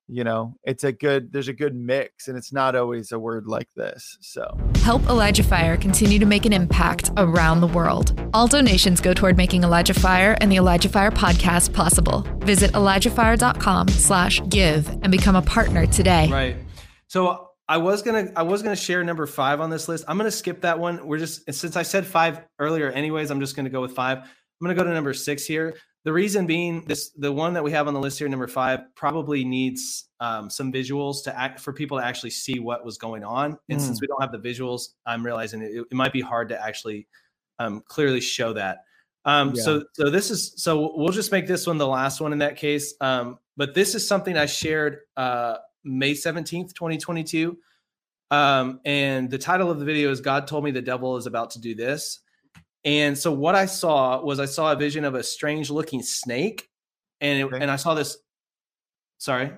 you know it's a good there's a good mix and it's not always a word like this so. Help elijah fire continue to make an impact around the world. All donations go toward making elijah fire and the elijah fire podcast possible. Visit elijahfire.com slash give and become a partner today. Right. So i was gonna i was gonna share number five on this list i'm gonna skip that one we're just since i said five earlier anyways i'm just gonna go with five i'm gonna go to number six here the reason being, this the one that we have on the list here, number five, probably needs um, some visuals to act for people to actually see what was going on. And mm. since we don't have the visuals, I'm realizing it, it might be hard to actually um, clearly show that. Um, yeah. So, so this is so we'll just make this one the last one in that case. Um, but this is something I shared uh, May 17th, 2022. Um, and the title of the video is God told me the devil is about to do this. And so what I saw was I saw a vision of a strange looking snake, and it, okay. and I saw this. Sorry.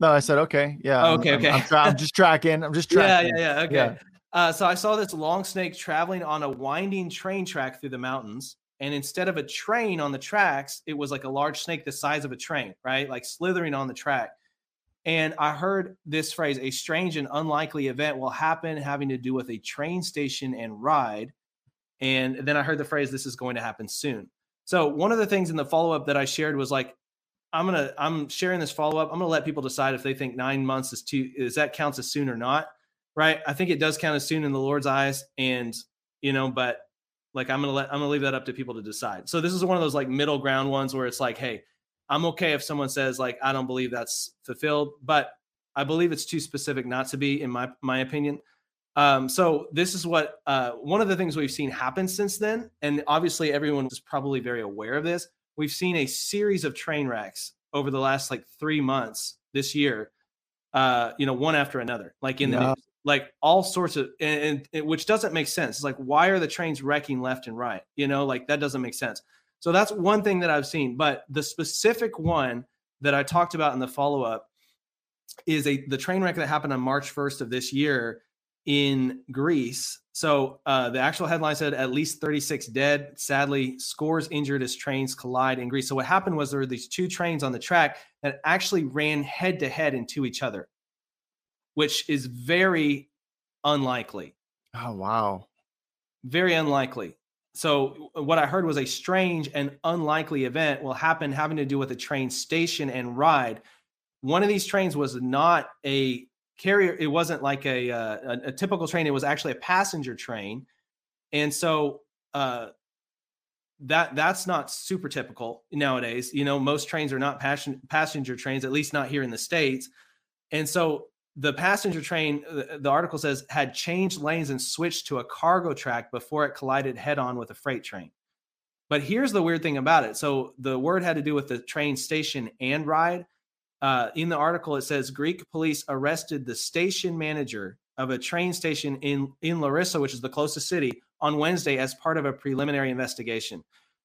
No, I said okay. Yeah. Oh, okay. I'm, okay. I'm, I'm, I'm, just tracking. I'm just tracking. Yeah. Yeah. Yeah. Okay. Yeah. Uh, so I saw this long snake traveling on a winding train track through the mountains. And instead of a train on the tracks, it was like a large snake the size of a train, right? Like slithering on the track. And I heard this phrase a strange and unlikely event will happen having to do with a train station and ride. And then I heard the phrase, this is going to happen soon. So one of the things in the follow up that I shared was like, I'm gonna I'm sharing this follow up. I'm gonna let people decide if they think nine months is too is that counts as soon or not. Right. I think it does count as soon in the Lord's eyes. And you know, but like I'm gonna let I'm gonna leave that up to people to decide. So this is one of those like middle ground ones where it's like, hey, I'm okay if someone says like I don't believe that's fulfilled, but I believe it's too specific not to be, in my my opinion. Um, so this is what uh, one of the things we've seen happen since then, and obviously everyone is probably very aware of this. We've seen a series of train wrecks over the last like three months this year. Uh, you know, one after another, like in the news, like all sorts of, and, and, and which doesn't make sense. It's like why are the trains wrecking left and right? You know, like that doesn't make sense. So that's one thing that I've seen. But the specific one that I talked about in the follow up is a the train wreck that happened on March 1st of this year in Greece. So uh, the actual headline said at least 36 dead. Sadly, scores injured as trains collide in Greece. So what happened was there were these two trains on the track that actually ran head to head into each other, which is very unlikely. Oh wow, very unlikely. So what I heard was a strange and unlikely event will happen having to do with a train station and ride. One of these trains was not a carrier it wasn't like a, uh, a, a typical train it was actually a passenger train. And so uh, that that's not super typical nowadays. You know most trains are not passion, passenger trains at least not here in the states. And so the passenger train the, the article says had changed lanes and switched to a cargo track before it collided head on with a freight train. But here's the weird thing about it. So the word had to do with the train station and ride. Uh, in the article, it says Greek police arrested the station manager of a train station in, in Larissa, which is the closest city, on Wednesday as part of a preliminary investigation.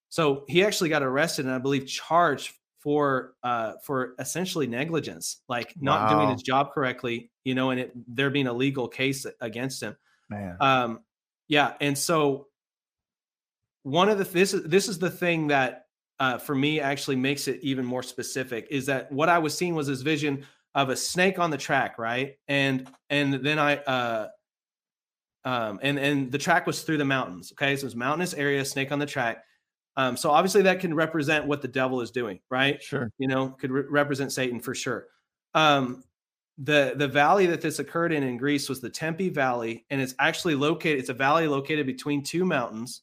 So he actually got arrested and I believe charged for uh, for essentially negligence, like not wow. doing his job correctly, you know, and it there being a legal case against him. Man. Um, yeah, and so one of the this is this is the thing that uh, for me actually makes it even more specific is that what I was seeing was this vision of a snake on the track, right? And and then I uh um and and the track was through the mountains. Okay, so it was mountainous area, snake on the track. Um, so obviously that can represent what the devil is doing, right? Sure. You know, could re- represent Satan for sure. Um, the the valley that this occurred in in Greece was the Tempe Valley, and it's actually located. It's a valley located between two mountains.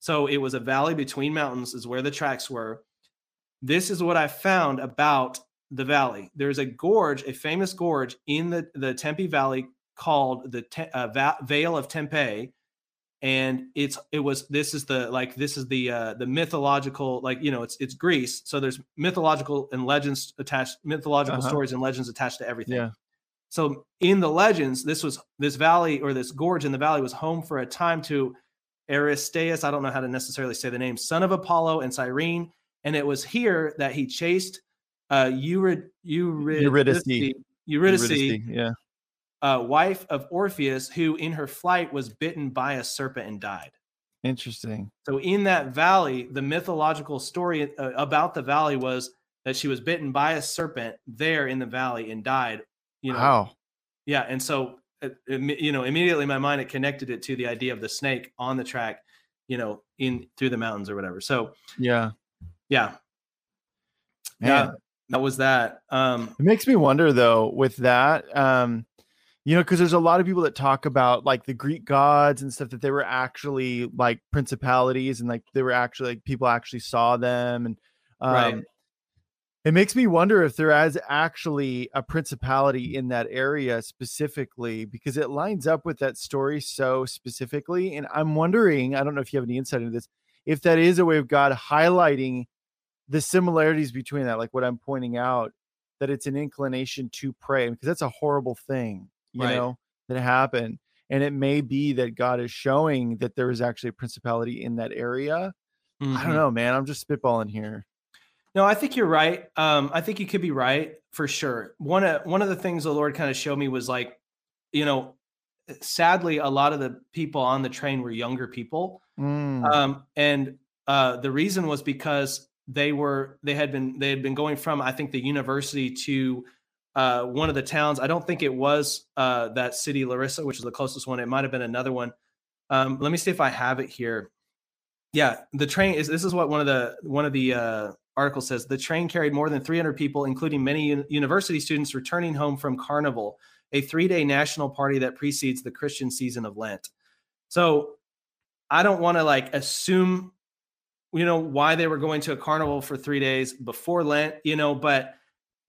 So it was a valley between mountains, is where the tracks were. This is what I found about the valley. There's a gorge, a famous gorge in the, the Tempe Valley called the Te- uh, Va- Vale of Tempe. And it's it was this is the like this is the uh, the mythological like you know it's it's Greece so there's mythological and legends attached mythological uh-huh. stories and legends attached to everything. Yeah. So in the legends, this was this valley or this gorge in the valley was home for a time to Aristeus, I don't know how to necessarily say the name, son of Apollo and Cyrene. And it was here that he chased uh, Eurid- Eurydice, Eurydice. Eurydice, Eurydice, yeah. Uh, wife of Orpheus, who in her flight was bitten by a serpent and died. Interesting. So in that valley, the mythological story uh, about the valley was that she was bitten by a serpent there in the valley and died. You know, Wow. yeah, and so uh, you know immediately in my mind it connected it to the idea of the snake on the track, you know, in through the mountains or whatever. So Yeah. yeah, Man. yeah, that was that. Um, It makes me wonder though with that, um, you know, because there's a lot of people that talk about like the Greek gods and stuff that they were actually like principalities and like they were actually like people actually saw them and um, Right. it makes me wonder if there is actually a principality in that area specifically because it lines up with that story so specifically. And I'm wondering, I don't know if you have any insight into this, if that is a way of God highlighting the similarities between that, like what I'm pointing out, that it's an inclination to pray because that's a horrible thing, you Right. know, that happened. And it may be that God is showing that there is actually a principality in that area. I mhm. don't know, man. I'm just spitballing here. No, I think you're right. Um, I think you could be right for sure. One of one of the things the Lord kind of showed me was like, you know, sadly, a lot of the people on the train were younger people, Mm, um, and uh, the reason was because they were they had been they had been going from I think the university to uh, one of the towns. I don't think it was uh, that city, Larissa, which is the closest one. It might have been another one. Um, let me see if I have it here. Yeah, the train is. This is what one of the one of the uh, articles says. The train carried more than 300 people, including many uni- university students returning home from Carnival, a three-day national party that precedes the Christian season of Lent. So, I don't want to like assume, you know, why they were going to a carnival for three days before Lent, you know, but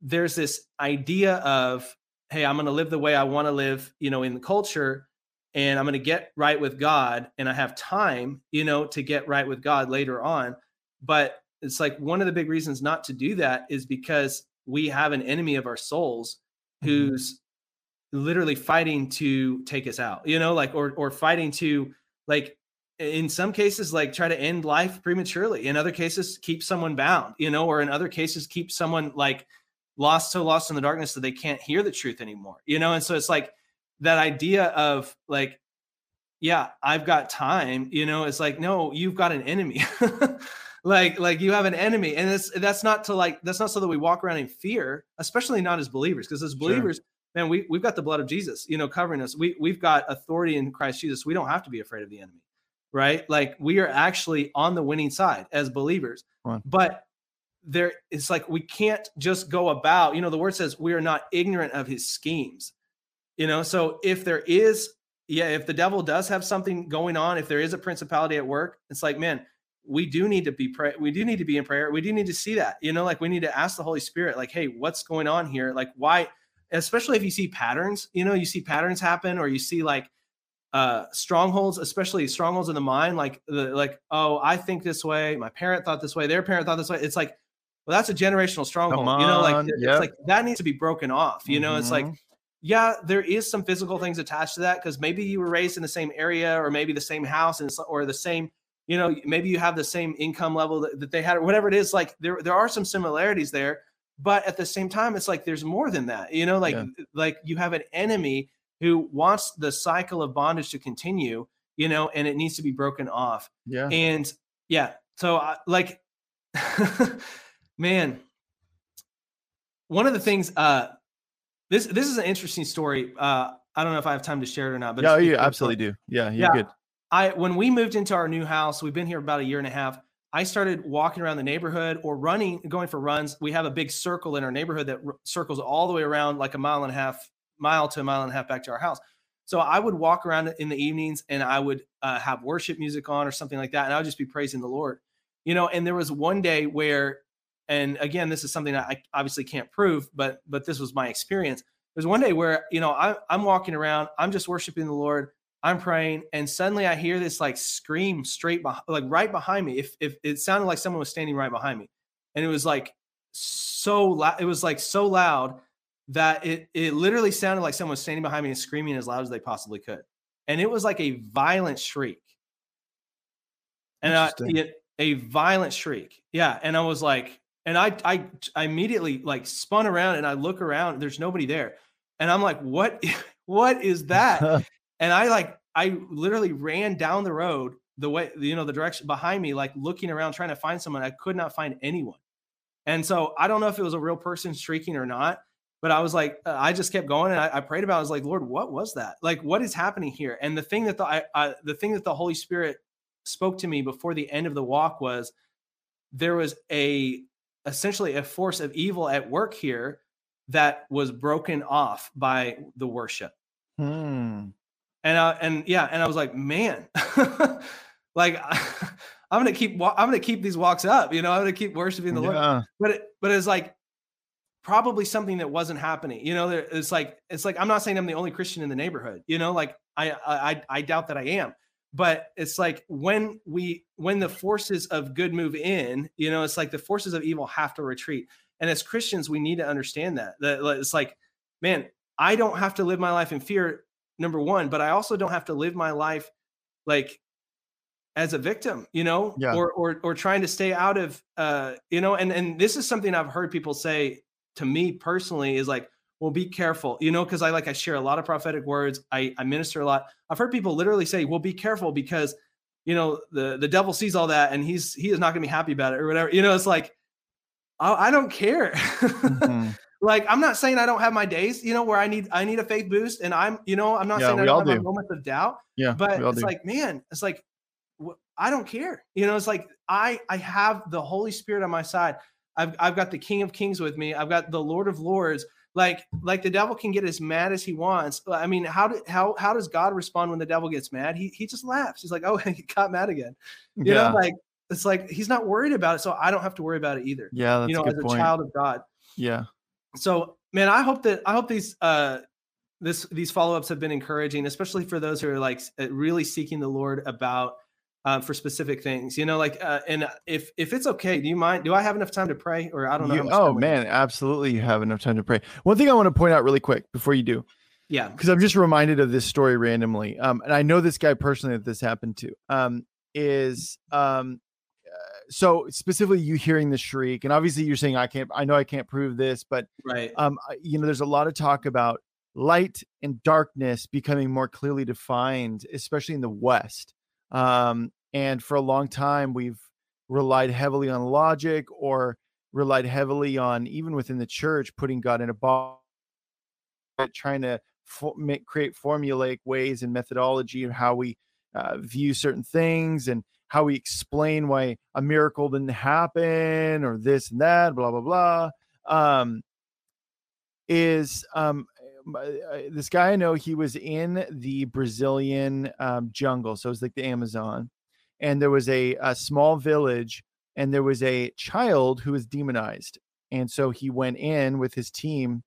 there's this idea of, hey, I'm going to live the way I want to live, you know, in the culture and I'm going to get right with God and I have time, you know, to get right with God later on. But it's like one of the big reasons not to do that is because we have an enemy of our souls Mhm. who's literally fighting to take us out, you know, like or or fighting to like in some cases like try to end life prematurely. In other cases keep someone bound, you know, or in other cases keep someone like lost so lost in the darkness that they can't hear the truth anymore. You know, and so it's like that idea of like yeah i've got time you know? It's like no you've got an enemy. Like like you have an enemy and it's that's not to like that's not so that we walk around in fear especially not as believers because as Sure. believers man we, we've got the blood of jesus you know covering us. We, we've got authority in christ jesus. We don't have to be afraid of the enemy right? Like we are actually on the winning side as believers. But there it's like we can't just go about you know the word says we are not ignorant of his schemes you know? So if there is yeah if the devil does have something going on if there is a principality at work it's like man we do need to be pray we do need to be in prayer. We do need to see that you know? Like we need to ask the holy spirit like hey what's going on here? Like why? Especially if you see patterns you know you see patterns happen or you see like uh strongholds especially strongholds in the mind like the like oh i think this way. My parent thought this way. Their parent thought this way. It's like well that's a generational stronghold you know like on, it's like that needs to be broken off you know it's like Mhm. yeah, there is some physical things attached to that because maybe you were raised in the same area or maybe the same house and or the same, you know, maybe you have the same income level that, that they had or whatever it is. Like there, there are some similarities there, but at the same time, it's like there's more than that. You know, like Yeah. like you have an enemy who wants the cycle of bondage to continue. You know, and it needs to be broken off. yeah. And yeah, so I, like, man, one of the things. uh this this is an interesting story. Uh, I don't know if I have time to share it or not, but yeah, you absolutely do. Yeah, you're Yeah. good. I when we moved into our new house, we've been here about a year and a half. I started walking around the neighborhood or running, going for runs. We have a big circle in our neighborhood that r- circles all the way around, like a mile and a half, mile to a mile and a half back to our house. So I would walk around in the evenings and I would uh, have worship music on or something like that, and I would just be praising the Lord, you know. And there was one day where, and again, this is something that I obviously can't prove, but but this was my experience. There's one day where you know I, I'm walking around, I'm just worshiping the Lord, I'm praying, and suddenly I hear this like scream straight behind, like right behind me. If if it sounded like someone was standing right behind me, and it was like so loud, it was like so loud that it it literally sounded like someone was standing behind me and screaming as loud as they possibly could, and it was like a violent shriek, and I, it, a violent shriek, yeah, and I was like, and I I I immediately like spun around and I look around, there's nobody there. and I'm like, what, what is that? and I like, I literally ran down the road the way, you know, the direction behind me, like looking around trying to find someone. I could not find anyone. And so I don't know if it was a real person streaking or not, but I was like, uh, I just kept going and I, I, prayed about. It. I was like, Lord, what was that? Like, what is happening here? And the thing that the I, I, the thing that the Holy Spirit spoke to me before the end of the walk was there was a essentially a force of evil at work here that was broken off by the worship. Hmm. And uh, and yeah, and I was like, man, like I'm gonna keep I'm gonna keep these walks up. You know, I'm gonna keep worshiping the yeah. Lord. But it, but it's like probably something that wasn't happening. You know, it's like it's like I'm not saying I'm the only Christian in the neighborhood. You know, like I I I doubt that I am. But it's like when we when the forces of good move in, you know, it's like the forces of evil have to retreat. And as Christians, we need to understand that. That it's like, man, I don't have to live my life in fear number one, but I also don't have to live my life like as a victim, you know, yeah. or or or trying to stay out of uh, you know, and and this is something I've heard people say to me personally is like, well, be careful, you know, because I like I share a lot of prophetic words. I, I minister a lot. I've heard people literally say, well, be careful because you know the the devil sees all that and he's he is not gonna be happy about it or whatever. You know, it's like I, I don't care. Mm-hmm. like I'm not saying I don't have my days, you know, where I need I need a faith boost, and I'm, you know, I'm not yeah, saying I don't have do. moments of doubt. Yeah, but it's do. like, man, it's like I don't care. You know, it's like I I have the Holy Spirit on my side. I've I've got the King of Kings with me. I've got the Lord of Lords. Like like the devil can get as mad as he wants. I mean, how do how how does God respond when the devil gets mad? He he just laughs. He's like, oh, he got mad again. You yeah. know, like it's like he's not worried about it, so I don't have to worry about it either. Yeah, you know, as a point. child of God. Yeah. So, man, I hope that I hope these uh this these follow ups have been encouraging, especially for those who are like really seeking the Lord about uh, for specific things. You know, like uh, and if if it's okay, do you mind? Do I have enough time to pray, or I don't know? You, oh man, absolutely, you have enough time to pray. One thing I want to point out really quick before you do. Yeah, because I'm just reminded of this story randomly, um, and I know this guy personally that this happened to. Um, is um, so specifically you hearing the shriek and obviously you're saying i can't i know i can't prove this but right um you know there's a lot of talk about light and darkness becoming more clearly defined especially in the west um and for a long time we've relied heavily on logic or relied heavily on even within the church putting god in a box trying to for, make, create formulaic ways and methodology of how we uh, view certain things and how we explain why a miracle didn't happen or this and that, blah blah blah. Um, is um, this guy I know? He was in the Brazilian um, jungle, so it's like the Amazon, and there was a, a small village, and there was a child who was demonized, and so he went in with his team,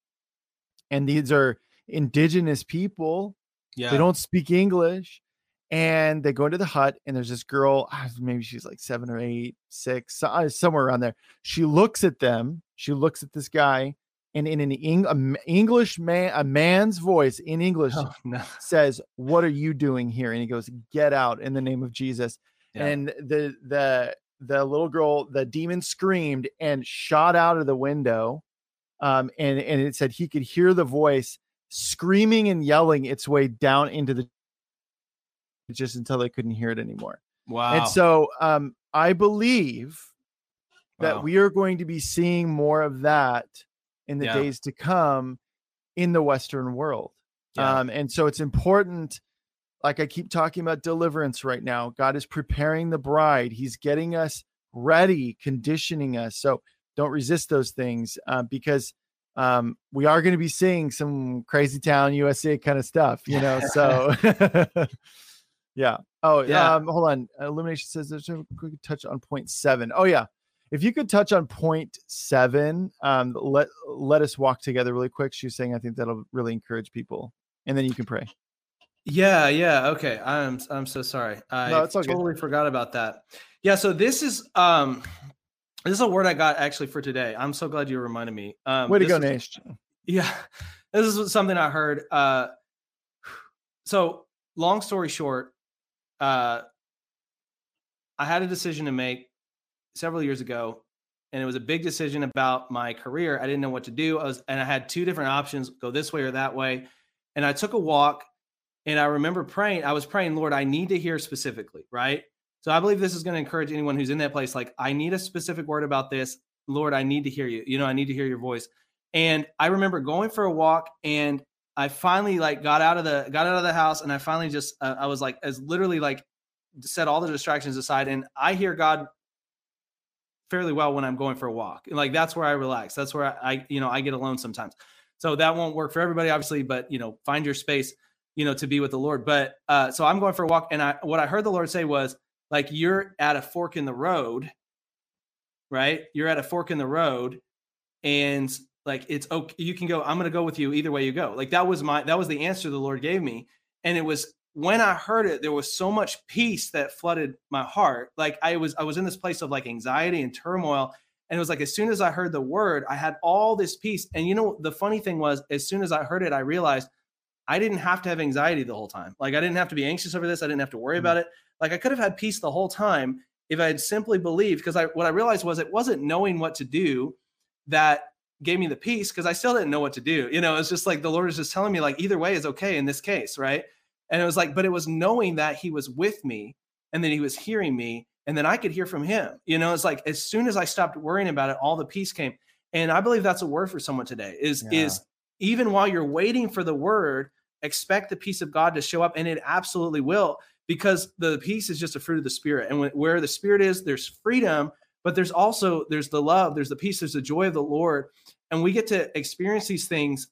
and these are indigenous people. Yeah. They don't speak English and they go into the hut and there's this girl maybe she's like seven or eight six uh, somewhere around there she looks at them she looks at this guy and in an Eng- english man a man's voice in english oh, no. says what are you doing here and he goes get out in the name of jesus yeah. and the the the little girl the demon screamed and shot out of the window um and and it said he could hear the voice screaming and yelling its way down into the just until they couldn't hear it anymore. Wow. And so um, I believe that wow. we are going to be seeing more of that in the yeah. days to come in the Western world. Yeah. Um, and so it's important. Like I keep talking about deliverance right now. God is preparing the bride. He's getting us ready, conditioning us. So don't resist those things uh, because um, we are going to be seeing some crazy town USA kind of stuff, you know. So Yeah. Oh, yeah. Um, hold on. Illumination says there's a quick touch on point seven. Oh, yeah. If you could touch on point seven, um, let let us walk together really quick. She's saying I think that'll really encourage people, and then you can pray. Yeah, yeah. Okay. I'm I'm so sorry. I no, totally good. forgot about that. Yeah. So this is um this is a word I got actually for today. I'm so glad you reminded me. Um, Way to go, Nash. Yeah, this is something I heard. Uh, so long story short, uh, I had a decision to make several years ago and it was a big decision about my career. I didn't know what to do. I was, and I had two different options: go this way or that way. And I took a walk, and I remember praying. I was praying, Lord, I need to hear specifically, right? So I believe this is going to encourage anyone who's in that place. Like, I need a specific word about this, Lord. I need to hear you. You know, I need to hear your voice. And I remember going for a walk, and I finally like got out of the got out of the house, and I finally just uh, I was like, as literally like set all the distractions aside, and I hear God fairly well when I'm going for a walk. Like that's where I relax. That's where I, I, you know, I get alone sometimes. So that won't work for everybody, obviously, but you know, find your space, you know, to be with the Lord. But uh, so I'm going for a walk, and I what I heard the Lord say was like you're at a fork in the road, right? You're at a fork in the road, and like it's okay. You can go. I'm to go with you either way you go. Like that was my that was the answer the Lord gave me, and it was when I heard it, there was so much peace that flooded my heart. Like I was, I was in this place of like anxiety and turmoil. And it was like as soon as I heard the word, I had all this peace. And you know, the funny thing was, as soon as I heard it, I realized I didn't have to have anxiety the whole time. Like I didn't have to be anxious over this. I didn't have to worry mm-hmm. about it. Like I could have had peace the whole time if I had simply believed. Because I what I realized was it wasn't knowing what to do that gave me the peace because I still didn't know what to do. You know, it's just like the Lord is just telling me like either way is okay in this case, right? And it was like, but it was knowing that he was with me and then he was hearing me and then I could hear from him. You know, it's like as soon as I stopped worrying about it, all the peace came. And I believe that's a word for someone today is yeah. is even while you're waiting for the word, expect the peace of God to show up and it absolutely will because the peace is just a fruit of the spirit. And when, where the spirit is, there's freedom, but there's also there's the love, there's the peace, there's the joy of the Lord. And we get to experience these things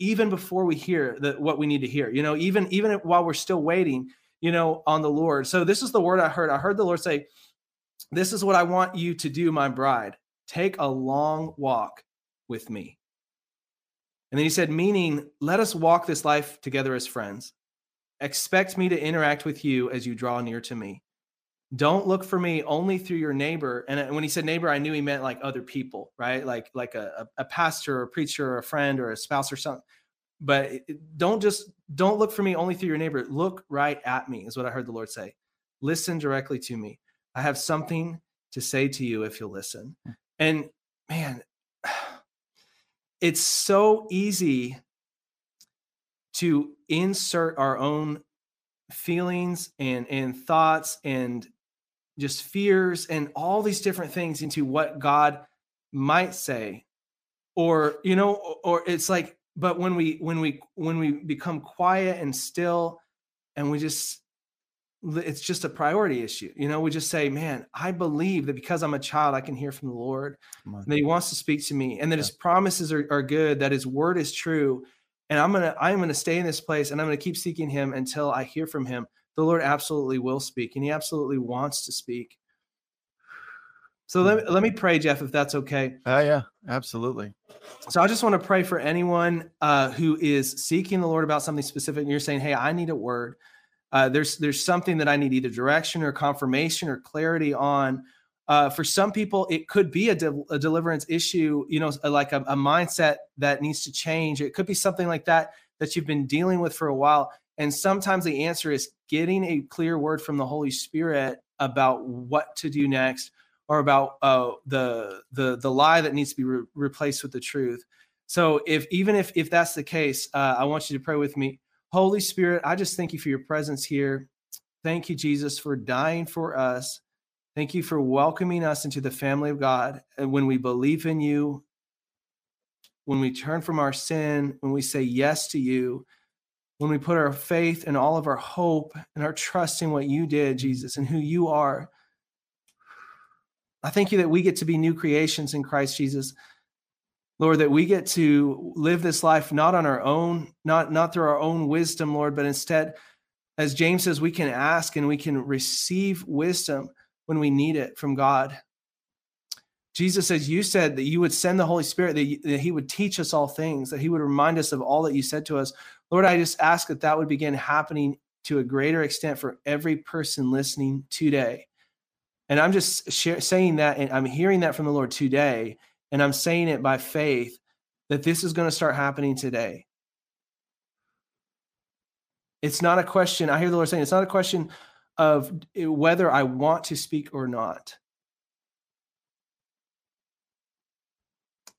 even before we hear the, what we need to hear you know even even while we're still waiting you know on the lord. So this is the word i heard. I heard the lord say this is what i want you to do my bride. Take a long walk with me. And then he said meaning let us walk this life together as friends. Expect me to interact with you as you draw near to me don't look for me only through your neighbor and uh, when he said neighbor i knew he meant like other people right? Like like a, a pastor or a preacher or a friend or a spouse or something. But eh, eh, don't just don't look for me only through your neighbor. Look right at me is what i heard the lord say. Listen directly to me. I have something to say to you if you'll listen. Hmm. and man it's so easy to insert our own feelings and and thoughts and just fears and all these different things into what God might say. Or you know or it's like but when we when we when we become quiet and still and we just it's just a priority issue. You know we just say man i believe that because i'm a child i can hear from the lord that he wants to speak to me. And that yeah. his promises are, are good that his word is true and i'm gonna i'm gonna stay in this place and i'm gonna keep seeking him until i hear from him the Lord absolutely will speak and he absolutely wants to speak. So let me, let me pray, Jeff, if that's okay. Uh, yeah, absolutely. So I just want to pray for anyone uh, who is seeking the Lord about something specific. And you're saying, hey, I need a word. Uh, there's there's something that I need either direction or confirmation or clarity on. Uh, for some people, it could be a, de- a deliverance issue, you know, like a, a mindset that needs to change. It could be something like that that you've been dealing with for a while. And sometimes the answer is getting a clear word from the Holy Spirit about what to do next or about uh, the the the lie that needs to be re- replaced with the truth. So if even if if that's the case, uh, I want you to pray with me. Holy Spirit, I just thank you for your presence here. Thank you, Jesus, for dying for us. Thank you for welcoming us into the family of God. And when we believe in you, when we turn from our sin, when we say yes to you, when we put our faith and all of our hope and our trust in what you did, Jesus, and who you are. I thank you that we get to be new creations in Christ Jesus. Lord, that we get to live this life not on our own, not, not through our own wisdom, Lord, but instead, as James says, we can ask and we can receive wisdom when we need it from God. Jesus says, You said that you would send the Holy Spirit, that, you, that He would teach us all things, that He would remind us of all that you said to us. Lord, I just ask that that would begin happening to a greater extent for every person listening today. And I'm just share, saying that, and I'm hearing that from the Lord today, and I'm saying it by faith that this is going to start happening today. It's not a question, I hear the Lord saying, it's not a question of eh, whether I want to speak or not.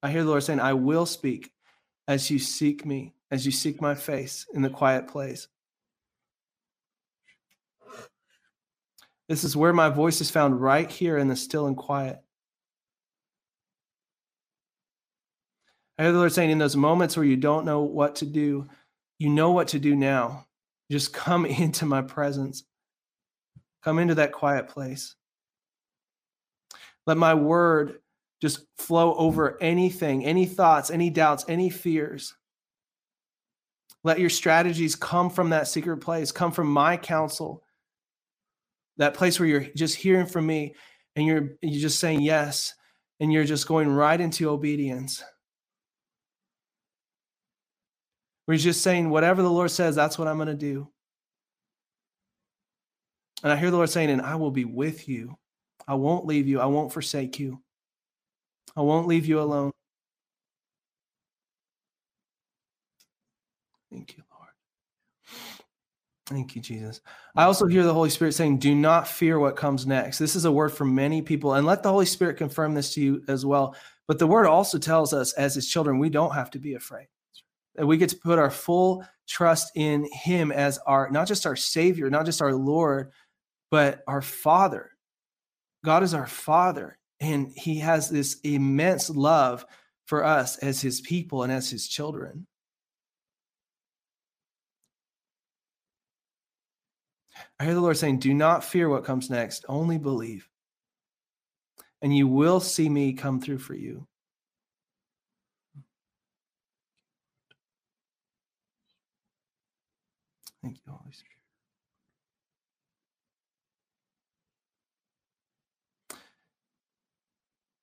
I hear the Lord saying, I will speak as you seek me, as you seek my face in the quiet place. This is where my voice is found right here in the still and quiet. I hear the Lord saying, in those moments where you don't know what to do, you know what to do now. Just come into my presence. Come into that quiet place. Let my word just flow over anything, any thoughts, any doubts, any fears. Let your strategies come from that secret place, come from my counsel, that place where you're just hearing from me and you're you're just saying yes and you're just going right into obedience. Where he's just saying, whatever the Lord says, that's what I'm going to do. And I hear the Lord saying, and I will be with you. I won't leave you. I won't forsake you. I won't leave you alone. Thank you, Lord. Thank you, Jesus. I also hear the Holy Spirit saying, Do not fear what comes next. This is a word for many people, and let the Holy Spirit confirm this to you as well. But the word also tells us, as his children, we don't have to be afraid. That we get to put our full trust in him as our, not just our Savior, not just our Lord, but our Father. God is our Father, and He has this immense love for us as His people and as His children. I hear the Lord saying, Do not fear what comes next, only believe. And you will see me come through for you. Thank you, Holy Spirit.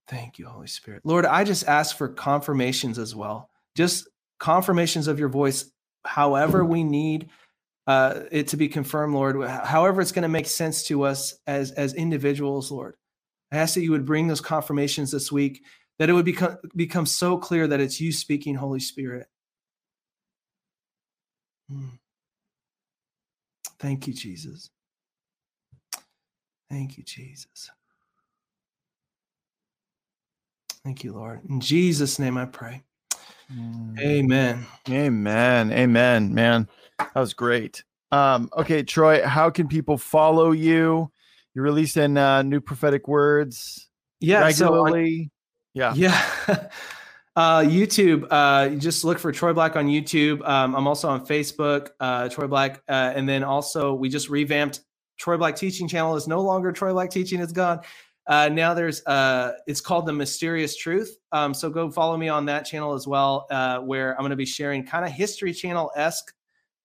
Thank you, Holy Spirit. Lord, I just ask for confirmations as well. Just confirmations of your voice, however we need uh, it to be confirmed, Lord, however it's going to make sense to us as, as individuals, Lord. I ask that you would bring those confirmations this week, that it would become, become so clear that it's you speaking, Holy Spirit. Mm. Thank you, Jesus. Thank you, Jesus. Thank you, Lord. In Jesus' name I pray. Mm. Amen. Amen. Amen. Man, that was great. Um, okay, Troy, how can people follow you? You're releasing uh, new prophetic words yeah, regularly. So on, yeah. Yeah. uh, YouTube, uh, just look for Troy Black on YouTube. Um, I'm also on Facebook, uh, Troy Black. Uh, and then also, we just revamped Troy Black Teaching Channel is no longer Troy Black Teaching, it's gone. Uh, now there's uh, it's called the Mysterious Truth. Um, so go follow me on that channel as well, uh, where I'm going to be sharing kind of History Channel esque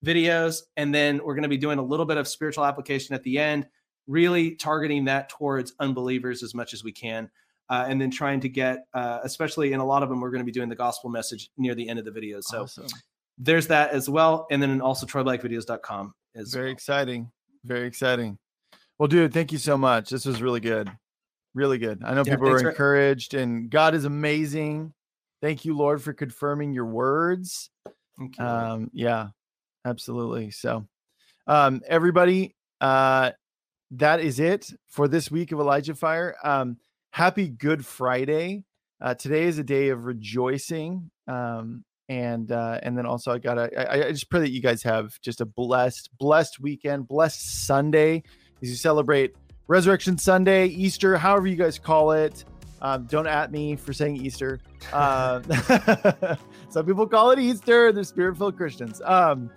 videos, and then we're going to be doing a little bit of spiritual application at the end, really targeting that towards unbelievers as much as we can, uh, and then trying to get, uh, especially in a lot of them, we're going to be doing the gospel message near the end of the videos. So awesome. there's that as well, and then also TroyBlackVideos.com is very well. exciting, very exciting. Well, dude, thank you so much. This was really good really good. I know yeah, people were encouraged, and God is amazing. Thank you, Lord, for confirming your words. You, um, yeah, absolutely. So, um, everybody, uh, that is it for this week of Elijah Fire. Um, happy Good Friday. Uh, today is a day of rejoicing. Um, and uh, and then also I gotta I, I just pray that you guys have just a blessed, blessed weekend, blessed Sunday as you celebrate Resurrection Sunday, Easter, however you guys call it. Um, don't at me for saying Easter. Uh, some people call it Easter. They're spirit filled Christians. Um,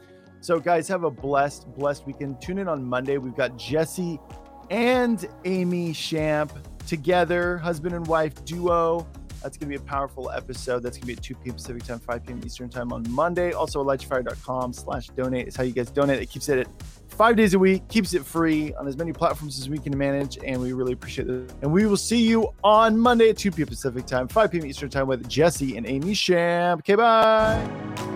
so, guys, have a blessed, blessed weekend. Tune in on Monday. We've got Jesse and Amy Shamp together, husband and wife duo. That's going to be a powerful episode. That's going to be at 2 p.m. Pacific time, 5 p.m. Eastern time on Monday. Also, ElijahFire.com slash donate is how you guys donate. It keeps it at five days a week, keeps it free on as many platforms as we can manage, and we really appreciate it. And we will see you on Monday at 2 p.m. Pacific time, 5 p.m. Eastern time with Jesse and Amy Shamp. Okay, bye.